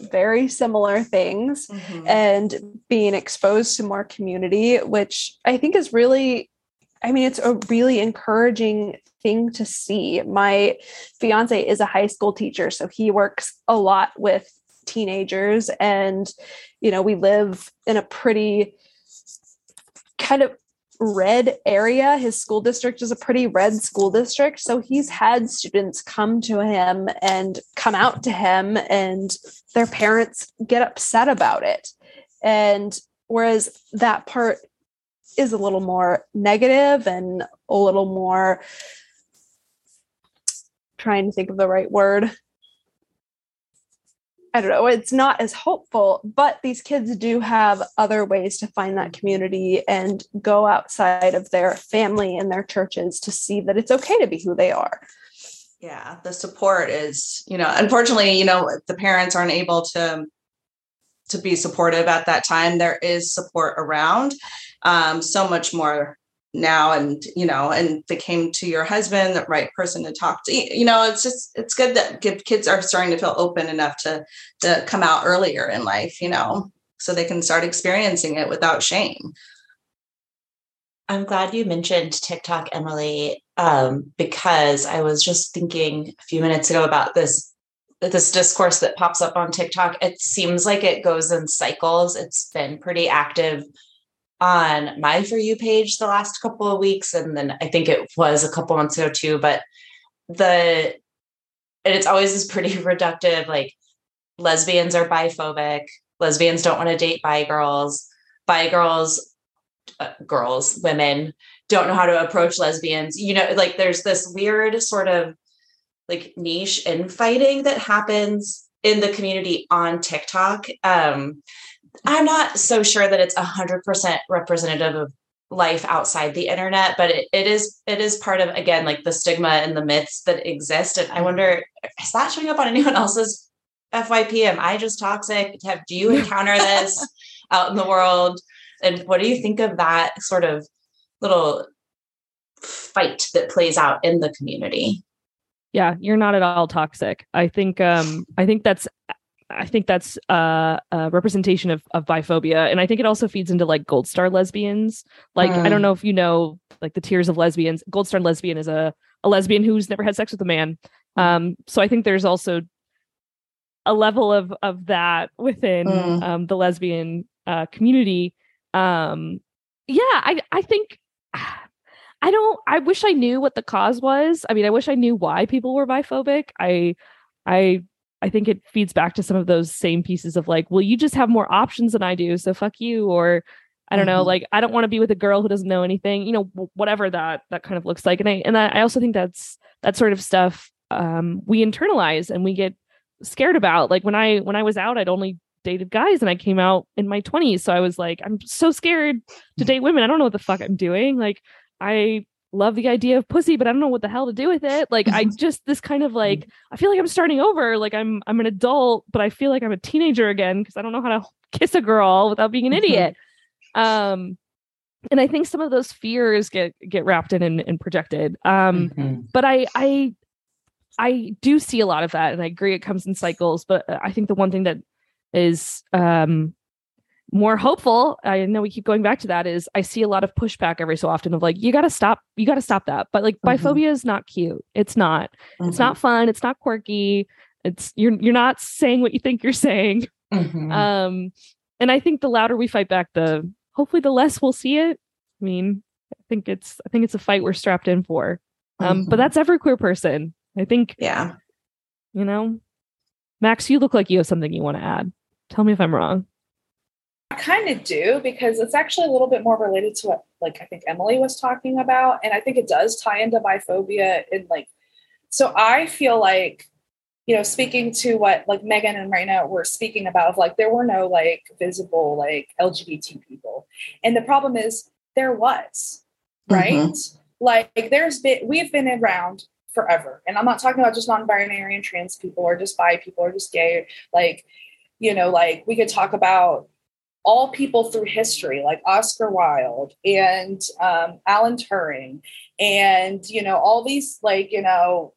very similar things mm-hmm. and being exposed to more community, which I think is really, I mean, it's a really encouraging thing to see. My fiance is a high school teacher, so he works a lot with teenagers, and, you know, we live in a pretty kind of red area. His school district is a pretty red school district. So he's had students come to him and come out to him, and their parents get upset about it. And whereas that part is a little more negative and a little more trying to think of the right word I don't know, it's not as hopeful, but these kids do have other ways to find that community and go outside of their family and their churches to see that it's okay to be who they are. Yeah, the support is, you know, unfortunately, you know, the parents aren't able to to be supportive at that time. There is support around, um, so much more now and you know and they came to your husband the right person to talk to you know it's just it's good that kids are starting to feel open enough to to come out earlier in life you know so they can start experiencing it without shame i'm glad you mentioned tiktok emily um, because i was just thinking a few minutes ago about this this discourse that pops up on tiktok it seems like it goes in cycles it's been pretty active on my For You page the last couple of weeks. And then I think it was a couple months ago too. But the, and it's always this pretty reductive like lesbians are biphobic, lesbians don't want to date bi girls, bi girls, uh, girls, women don't know how to approach lesbians. You know, like there's this weird sort of like niche infighting that happens in the community on TikTok. Um, I'm not so sure that it's a hundred percent representative of life outside the internet, but it, it is it is part of again like the stigma and the myths that exist. And I mm-hmm. wonder, is that showing up on anyone else's FYP? Am I just toxic? Have do you encounter this out in the world? And what do you think of that sort of little fight that plays out in the community? Yeah, you're not at all toxic. I think um I think that's I think that's uh, a representation of, of biphobia. And I think it also feeds into like gold star lesbians. Like, mm. I don't mm. know if you know, like the tiers of lesbians. Gold star lesbian is a, a lesbian who's never had sex with a man. Um, so I think there's also a level of of that within mm. um, the lesbian uh, community. Um, yeah, I I think I don't. I wish I knew what the cause was. I mean, I wish I knew why people were biphobic. I I I think it feeds back to some of those same pieces of like, well, you just have more options than I do, so fuck you, or I don't mm-hmm. know, like I don't want to be with a girl who doesn't know anything, you know, whatever that that kind of looks like. And I and I also think that's that sort of stuff um, we internalize and we get scared about. Like when I when I was out, I'd only dated guys and I came out in my 20s. So I was like, I'm so scared to date women. I don't know what the fuck I'm doing. Like I love the idea of pussy, but I don't know what the hell to do with it. Like I just this kind of like I feel like I'm starting over. Like I'm I'm an adult, but I feel like I'm a teenager again because I don't know how to kiss a girl without being an idiot. Um and I think some of those fears get get wrapped in and, and projected. Um mm-hmm. but I I I do see a lot of that, and I agree it comes in cycles. But uh, I think the one thing that is um, more hopeful, I know we keep going back to that, is I see a lot of pushback every so often of like, you got to stop, you got to stop that. But like, mm-hmm. biphobia is not cute. It's not. Mm-hmm. It's not fun. It's not quirky. It's you're you're not saying what you think you're saying. Mm-hmm. Um, and I think the louder we fight back, the hopefully the less we'll see it. I mean, I think it's I think it's a fight we're strapped in for. Um, but mm-hmm. that's every queer person. I think, yeah, you know, Max, you look like you have something you want to add. Tell me if I'm wrong. I kind of do because it's actually a little bit more related to what, like, I think Emily was talking about. And I think it does tie into biphobia. And, like, so I feel like, you know, speaking to what like Megan and Raina were speaking about, of like, there were no like visible like LGBT people. And the problem is, there was, right? Mm-hmm. Like, there's been, we've been around forever. And I'm not talking about just non-binary and trans people or just bi people or just gay. Like, you know, like we could talk about all people through history, like Oscar Wilde and um, Alan Turing, and you know, all these like you know,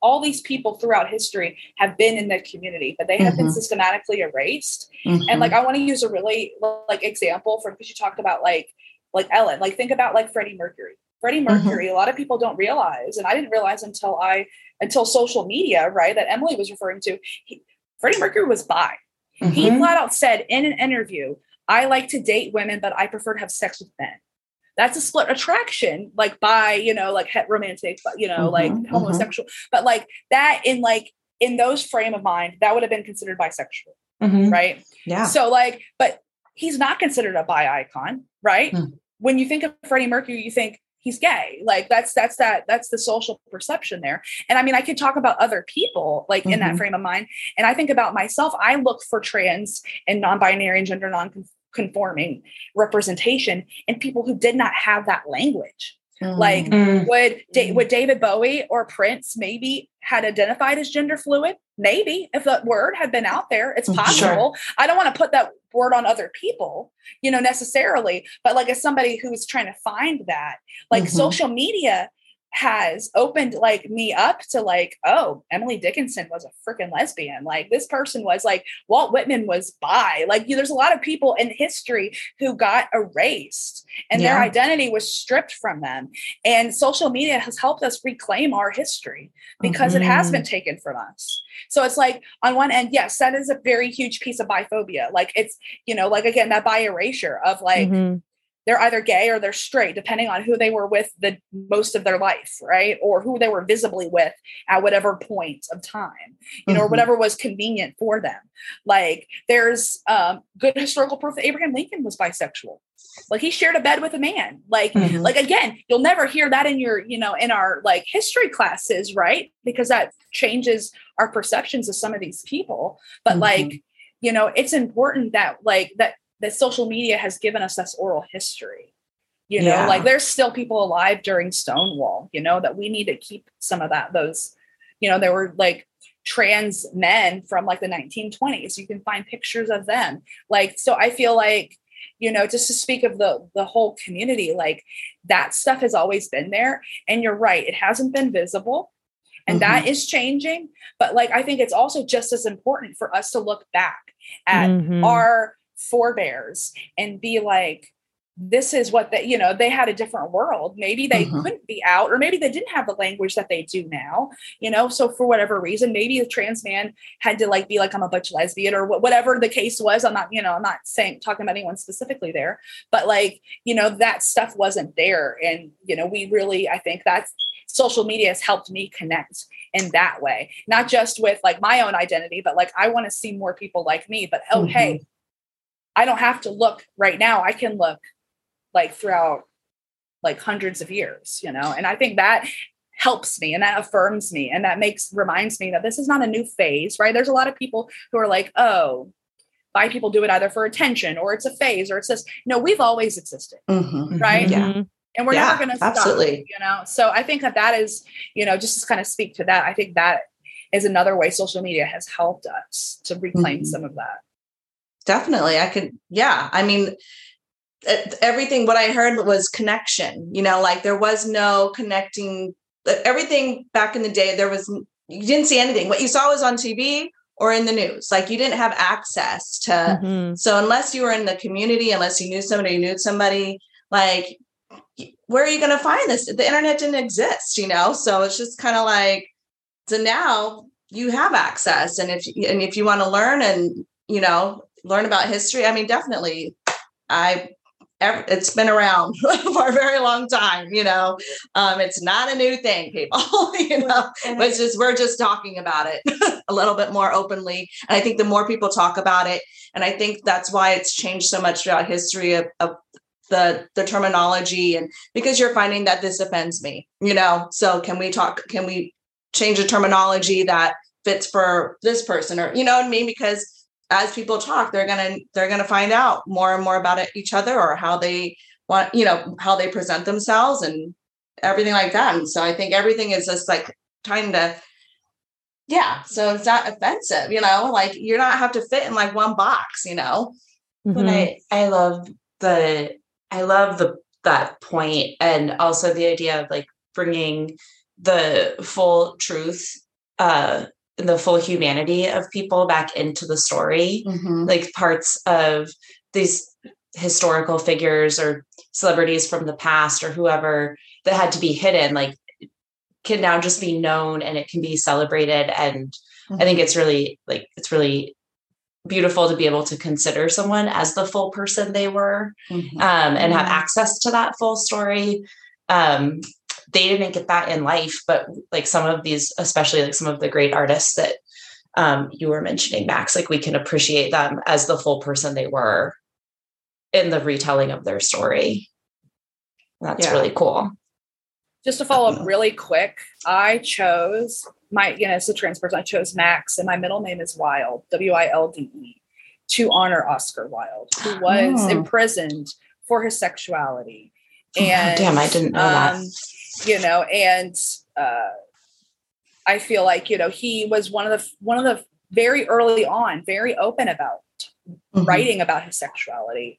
all these people throughout history have been in the community, but they have mm-hmm. been systematically erased. Mm-hmm. And like, I want to use a really like example from because you talked about like like Ellen. Like, think about like Freddie Mercury. Freddie mm-hmm. Mercury, mm-hmm. a lot of people don't realize, and I didn't realize until I until social media, right, that Emily was referring to. He, Freddie Mercury was bi. Mm-hmm. He flat out said in an interview, I like to date women, but I prefer to have sex with men. That's a split attraction, like by, you know, like romantic, you know, mm-hmm. like mm-hmm. homosexual. But like that in like in those frame of mind, that would have been considered bisexual. Mm-hmm. Right. Yeah. So like, but he's not considered a bi icon, right? Mm. When you think of Freddie Mercury, you think he's gay like that's that's that that's the social perception there and i mean i could talk about other people like mm-hmm. in that mm-hmm. frame of mind and i think about myself i look for trans and non-binary and gender non-conforming representation in people who did not have that language mm-hmm. like mm. would da- would david bowie or prince maybe had identified as gender fluid maybe if that word had been out there it's mm, possible sure. i don't want to put that word on other people you know necessarily but like as somebody who's trying to find that like mm-hmm. social media has opened like me up to like oh emily dickinson was a freaking lesbian like this person was like walt whitman was bi like you there's a lot of people in history who got erased and yeah. their identity was stripped from them and social media has helped us reclaim our history because mm-hmm. it has been mm-hmm. taken from us so it's like on one end yes that is a very huge piece of biphobia like it's you know like again that bi erasure of like mm-hmm they're either gay or they're straight, depending on who they were with the most of their life, right? Or who they were visibly with at whatever point of time, you know, mm-hmm. or whatever was convenient for them. Like there's um, good historical proof that Abraham Lincoln was bisexual. Like he shared a bed with a man. Like, mm-hmm. like again, you'll never hear that in your, you know, in our like history classes, right? Because that changes our perceptions of some of these people. But mm-hmm. like, you know, it's important that like that that social media has given us this oral history you know yeah. like there's still people alive during stonewall you know that we need to keep some of that those you know there were like trans men from like the 1920s you can find pictures of them like so i feel like you know just to speak of the the whole community like that stuff has always been there and you're right it hasn't been visible and mm-hmm. that is changing but like i think it's also just as important for us to look back at mm-hmm. our forebears and be like, this is what they, you know, they had a different world. Maybe they mm-hmm. couldn't be out, or maybe they didn't have the language that they do now, you know. So for whatever reason, maybe a trans man had to like be like, I'm a butch lesbian, or whatever the case was. I'm not, you know, I'm not saying talking about anyone specifically there, but like, you know, that stuff wasn't there. And, you know, we really, I think that's social media has helped me connect in that way, not just with like my own identity, but like I want to see more people like me. But oh, mm-hmm. hey, I don't have to look right now. I can look like throughout like hundreds of years, you know? And I think that helps me and that affirms me and that makes reminds me that this is not a new phase, right? There's a lot of people who are like, oh, bi people do it either for attention or it's a phase or it's this. No, we've always existed, mm-hmm. right? Yeah. Mm-hmm. And we're yeah, never going to stop, absolutely. you know? So I think that that is, you know, just to kind of speak to that, I think that is another way social media has helped us to reclaim mm-hmm. some of that. Definitely. I could, yeah. I mean, everything what i heard was connection you know like there was no connecting everything back in the day there was you didn't see anything what you saw was on tv or in the news like you didn't have access to mm-hmm. so unless you were in the community unless you knew somebody you knew somebody like where are you going to find this the internet didn't exist you know so it's just kind of like so now you have access and if and if you want to learn and you know learn about history. I mean definitely i it's been around for a very long time you know? Um, it's not a new thing people you know? But it's just we're just talking about it a little bit more openly. And i think the more people talk about it and i think that's why it's changed so much throughout history of, of the the terminology and because you're finding that this offends me you know? So can we talk can we change the terminology that fits for this person or you know what i mean? Because as people talk they're gonna they're gonna find out more and more about it, each other or how they want you know how they present themselves and everything like that and so i think everything is just like trying to yeah so it's not offensive you know like you're not have to fit in like one box you know mm-hmm. but i i love the i love the that point and also the idea of like bringing the full truth uh the full humanity of people back into the story mm-hmm. like parts of these historical figures or celebrities from the past or whoever that had to be hidden like can now just be known and it can be celebrated and mm-hmm. i think mm-hmm. it's really like it's really beautiful to be able to consider someone as the full person they were mm-hmm. um, and have access to that full story um, they didn't get that in life but like some of these especially like some of the great artists that um, you were mentioning max like we can appreciate them as the full person they were in the retelling of their story. That's yeah. really cool. Just to follow up really quick i chose my you know as a trans person i chose max and my middle name is wilde w-i-l-d-e to honor oscar wilde who was oh. imprisoned for his sexuality. And oh, damn i didn't know um, that you know, and uh, I feel like you know he was one of the one of the very early on very open about mm-hmm. writing about his sexuality,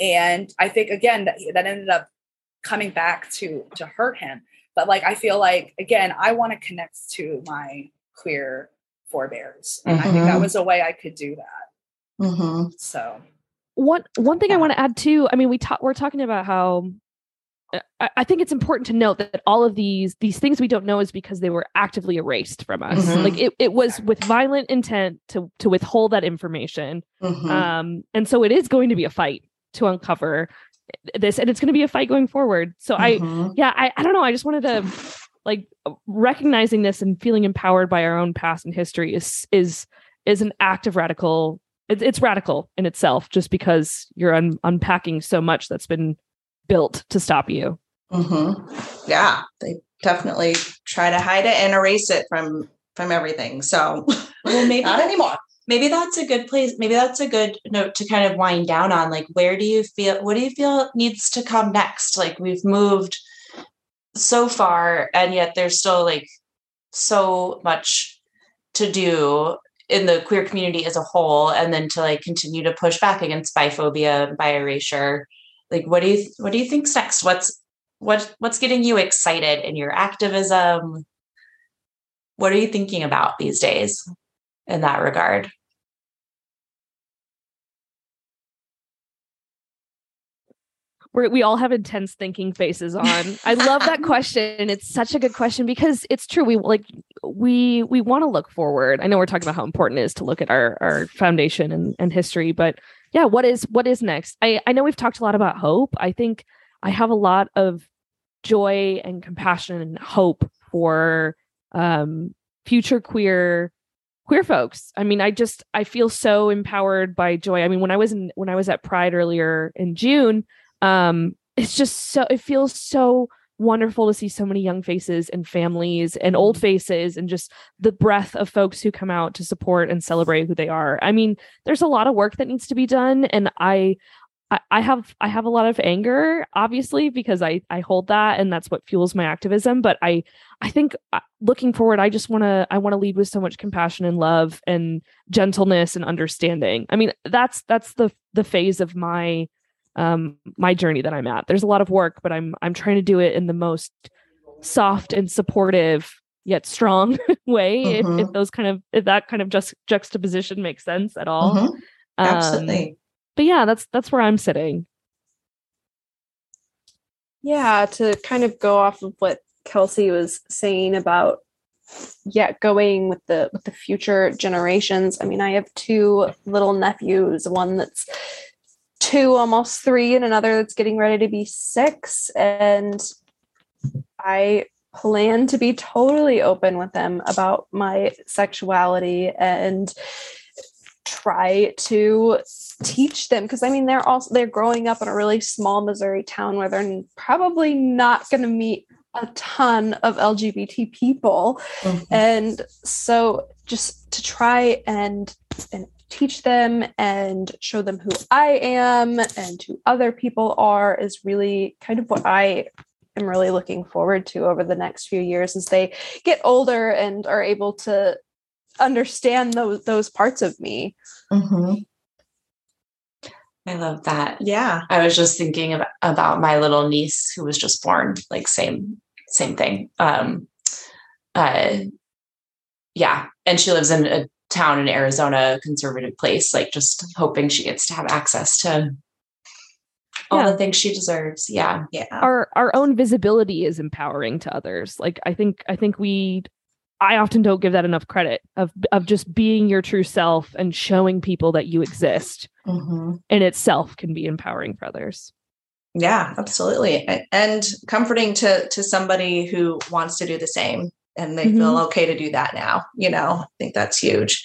and I think again that that ended up coming back to to hurt him. But like I feel like again I want to connect to my queer forebears, and mm-hmm. I think that mm-hmm. was a way I could do that. Mm-hmm. So one one thing I want to add too. I mean, we talk we're talking about how I think it's important to note that all of these these things we don't know is because they were actively erased from us. Mm-hmm. Like it, it was with violent intent to to withhold that information. Mm-hmm. Um, and so it is going to be a fight to uncover this, and it's going to be a fight going forward. So mm-hmm. I yeah, I, I don't know. I just wanted to like recognizing this and feeling empowered by our own past and history is is is an act of radical it's, it's radical in itself just because you're un- unpacking so much that's been built to stop you. Mm-hmm. Yeah, they definitely try to hide it and erase it from from everything. So, well, maybe not anymore. Maybe that's a good place. Maybe that's a good note to kind of wind down on. Like, where do you feel? What do you feel needs to come next? Like, we've moved so far, and yet there's still like so much to do in the queer community as a whole and then to like continue to push back against biphobia and bi erasure like what do you what do you think's next what's what what's getting you excited in your activism what are you thinking about these days in that regard we we all have intense thinking faces on. I love that question. It's such a good question because it's true. We like we we want to look forward. I know we're talking about how important it is to look at our our foundation and, and history, but yeah, what is what is next? I I know we've talked a lot about hope. I think I have a lot of joy and compassion and hope for um future queer queer folks. I mean, I just I feel so empowered by joy. I mean, when I was in when I was at Pride earlier in June, um it's just so it feels so wonderful to see so many young faces and families and old faces and just the breadth of folks who come out to support and celebrate who they are. I mean, there's a lot of work that needs to be done and I I, have I have a lot of anger, obviously, because I I hold that and that's what fuels my activism. But I I think uh, looking forward, I just want to I want to lead with so much compassion and love and gentleness and understanding. I mean, that's that's the the phase of my um, my journey that I'm at. There's a lot of work, but I'm I'm trying to do it in the most soft and supportive yet strong way. Mm-hmm. If, if, mm-hmm. those kind of if that kind of just juxtaposition makes sense at all. Mm-hmm. Absolutely. Um, but yeah, that's that's where I'm sitting. Yeah, to kind of go off of what Kelsey was saying about yeah going with the with the future generations i mean i have two little nephews one that's two, almost three, and another that's getting ready to be six. And I plan to be totally open with them about my sexuality and try to teach them because I mean they're also they're growing up in a really small Missouri town where they're probably not going to meet a ton of LGBT people. Mm-hmm. And so just to try and and teach them and show them who I am and who other people are is really kind of what I am really looking forward to over the next few years as they get older and are able to understand those those parts of me. Mm-hmm. I love that. Yeah. I was just thinking about, about my little niece who was just born, like same same thing. Um uh yeah, and she lives in a town in Arizona, conservative place, like just hoping she gets to have access to all yeah. the things she deserves. Yeah. Yeah. Our our own visibility is empowering to others. Like I think I think we I often don't give that enough credit of of just being your true self and showing people that you exist mm-hmm. in itself can be empowering for others. Yeah, absolutely. And comforting to to somebody who wants to do the same and they mm-hmm. feel okay to do that now. You know, I think that's huge.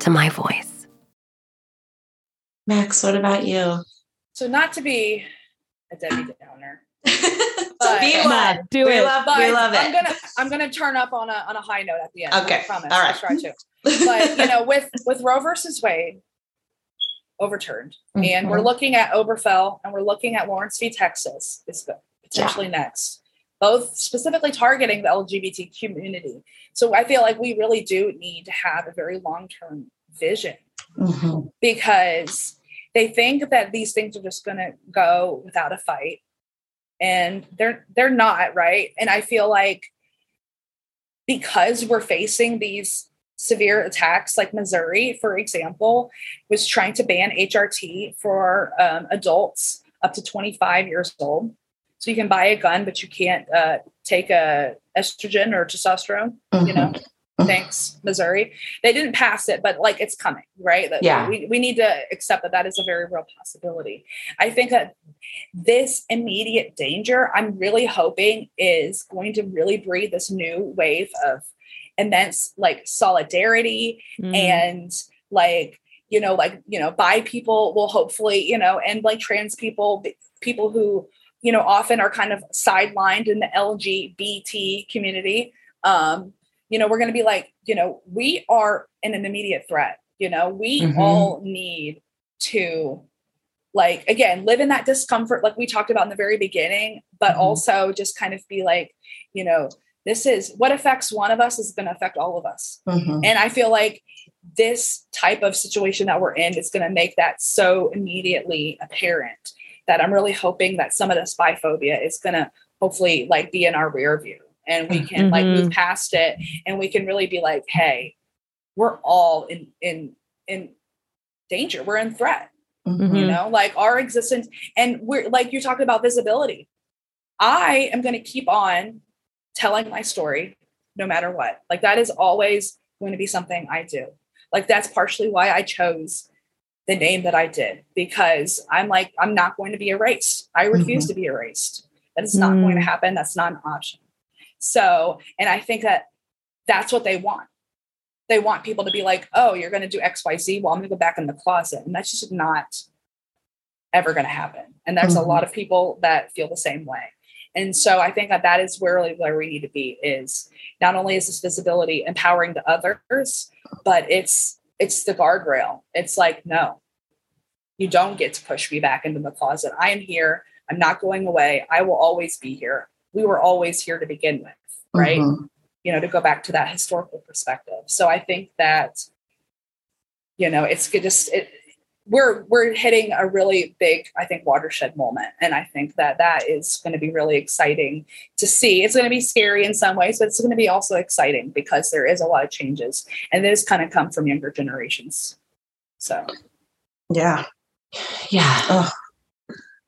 to my voice. Max, what about you? So, not to be a Debbie Downer. so be one. Do we it. Love, we love it. I'm gonna I'm gonna turn up on a on a high note at the end. Okay. I promise. All right. I'll try to. But you know, with with Roe versus Wade overturned, mm-hmm. and we're looking at Obergefell and we're looking at Lawrence v. Texas is potentially yeah. next both specifically targeting the LGBT community. So I feel like we really do need to have a very long term vision mm-hmm. because they think that these things are just going to go without a fight and they're they're not right and i feel like because we're facing these severe attacks like missouri for example was trying to ban hrt for um, adults up to 25 years old so you can buy a gun but you can't uh, take a estrogen or testosterone mm-hmm. you know? Thanks missouri. They didn't pass it but like it's coming right? That yeah. we, we need to accept that that is a very real possibility. I think that this immediate danger i'm really hoping is going to really breed this new wave of immense like solidarity mm. and like you know like you know bi people will hopefully you know and like trans people people who you know often are kind of sidelined in the lgbt community um you know, we're going to be like, you know, we are in an immediate threat. You know, we mm-hmm. all need to, like, again, live in that discomfort, like we talked about in the very beginning, but mm-hmm. also just kind of be like, you know, this is what affects one of us is going to affect all of us. Mm-hmm. And I feel like this type of situation that we're in is going to make that so immediately apparent that I'm really hoping that some of this biphobia is going to hopefully like be in our rear view and we can mm-hmm. like move mm-hmm. past it and we can really be like hey we're all in in in danger we're in threat mm-hmm. you know like our existence and we're like you're talking about visibility i am going to keep on telling my story no matter what like that is always going to be something i do like that's partially why i chose the name that i did because i'm like i'm not going to be erased i refuse mm-hmm. to be erased that is not mm. going to mm. happen that's not an option so, and I think that that's what they want. They want people to be like, oh, you're going to do XYZ. Well, I'm going to go back in the closet. And that's just not ever going to happen. And there's mm-hmm. a lot of people that feel the same way. And so I think that that is where really where we need to be is not only is this visibility empowering the others, but it's it's the guardrail. It's like, no, you don't get to push me back into the closet. I am here. I'm not going away. I will always be here we were always here to begin with, right? Mm-hmm. You know, to go back to that historical perspective. So I think that, you know, it's just it, we're we're hitting a really big, I think, watershed moment, and I think that that is going to be really exciting to see. It's going to be scary in some ways, but it's going to be also exciting because there is a lot of changes, and this kind of come from younger generations. So, yeah, yeah. Ugh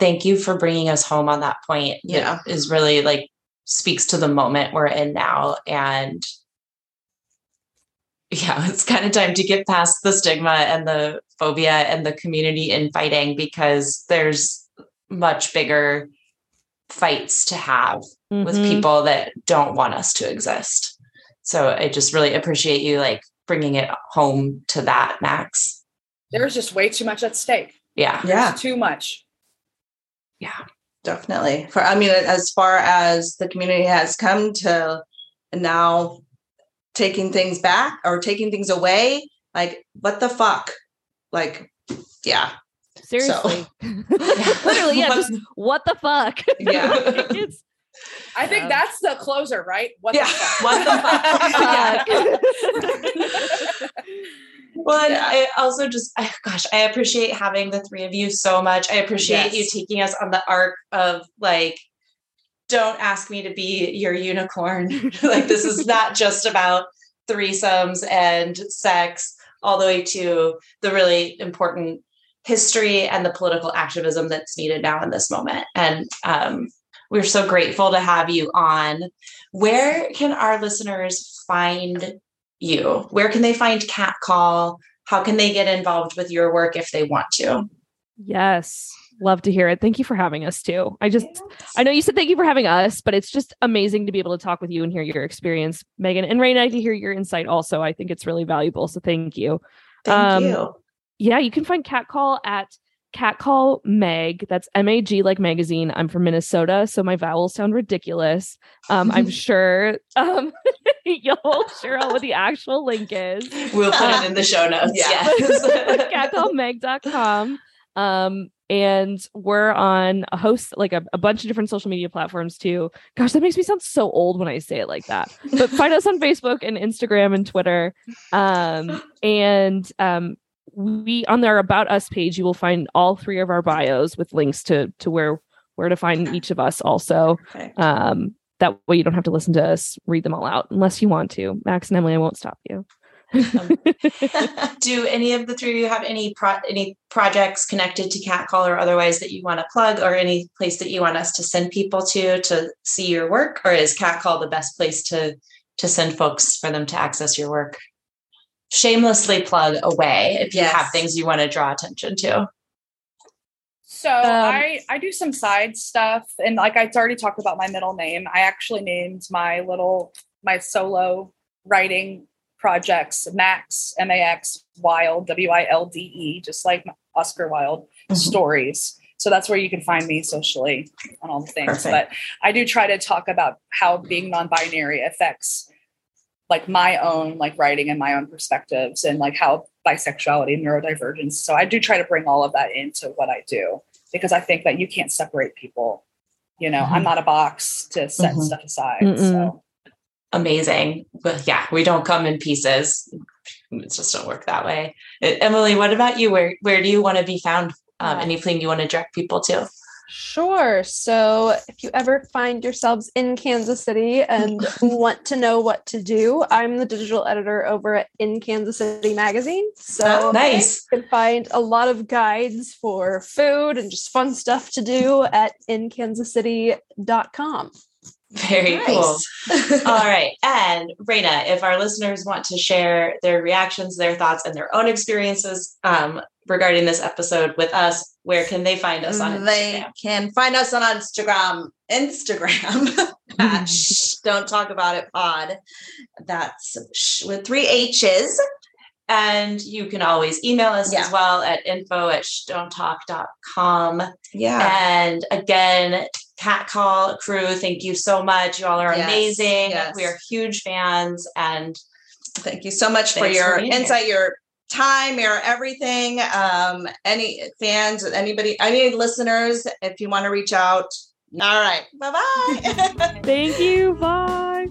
thank you for bringing us home on that point. Yeah. Is really like speaks to the moment we're in now. And yeah, it's kind of time to get past the stigma and the phobia and the community infighting because there's much bigger fights to have mm-hmm. with people that don't want us to exist. So I just really appreciate you like bringing it home to that, Max. There's just way too much at stake. Yeah. There's yeah. Too much yeah definitely for i mean as far as the community has come to now taking things back or taking things away like what the fuck like yeah seriously so. literally yeah just what the fuck yeah it's I think um, that's the closer, right? What yeah. the fuck? What the fuck? Well, yeah. I also just, I, gosh, I appreciate having the three of you so much. I appreciate yes. you taking us on the arc of like, don't ask me to be your unicorn. like, this is not just about threesomes and sex, all the way to the really important history and the political activism that's needed now in this moment. And um, we're so grateful to have you on. Where can our listeners find you? Where can they find Cat Call? How can they get involved with your work if they want to? Yes. Love to hear it. Thank you for having us too. I just, I know you said thank you for having us, but it's just amazing to be able to talk with you and hear your experience, Megan and Raina, to hear your insight also. I think it's really valuable. So thank you. Thank um, you. Yeah, you can find Cat Call at Catcall Mag. That's M A G like magazine. I'm from Minnesota, so my vowels sound ridiculous. Um, I'm sure um, you'll share out what the actual link is. We'll put it in the show notes. Yeah. Yes. Catcallmag.com. Um, and we're on a host like a, a, bunch of different social media platforms too. Gosh, that makes me sound so old when I say it like that. But find us on Facebook and Instagram and Twitter. Um, and um, we on our about us page you will find all three of our bios with links to to where where to find each of us also um that way you don't have to listen to us read them all out unless you want to max and emily i won't stop you do any of the three of you have any pro- any projects connected to catcall or otherwise that you want to plug or any place that you want us to send people to to see your work or is catcall the best place to to send folks for them to access your work shamelessly plug away if you yes. have things you want to draw attention to so um, I I do some side stuff, and like I already talked about my middle name. I actually named my little my solo writing projects Max M A X Wilde, W I L D E, just like Oscar Wilde mm-hmm. stories. So that's where you can find me socially on all the things. Perfect. But I do try to talk about how being non-binary affects like my own like writing and my own perspectives and like how bisexuality and neurodivergence. So I do try to bring all of that into what I do because I think that you can't separate people. You know, mm-hmm. I'm not a box to set mm-hmm. stuff aside. Mm-mm. So amazing. But yeah, we don't come in pieces. It just don't work that way. Emily, what about you? Where where do you want to be found? Um, anything you want to direct people to? Sure. So if you ever find yourselves in Kansas City and want to know what to do, I'm the digital editor over at In Kansas City Magazine. So oh, nice. You can find a lot of guides for food and just fun stuff to do at inkansascity.com. Very nice. cool. All right. And Raina, if our listeners want to share their reactions, their thoughts, and their own experiences um, regarding this episode with us, where can they find us on Instagram? They can find us on Instagram. Instagram at shh, don't talk about it pod. That's shh, with three H's. And you can always email us yeah. as well at info at shdonttalk.com. Yeah. And again, Cat Call crew, thank you so much. You all are yes. amazing. Yes. We are huge fans. And thank you so much for your for insight, here. your time, your everything. Um, any fans, anybody, any listeners, if you want to reach out. All right. Bye bye. thank you. Bye.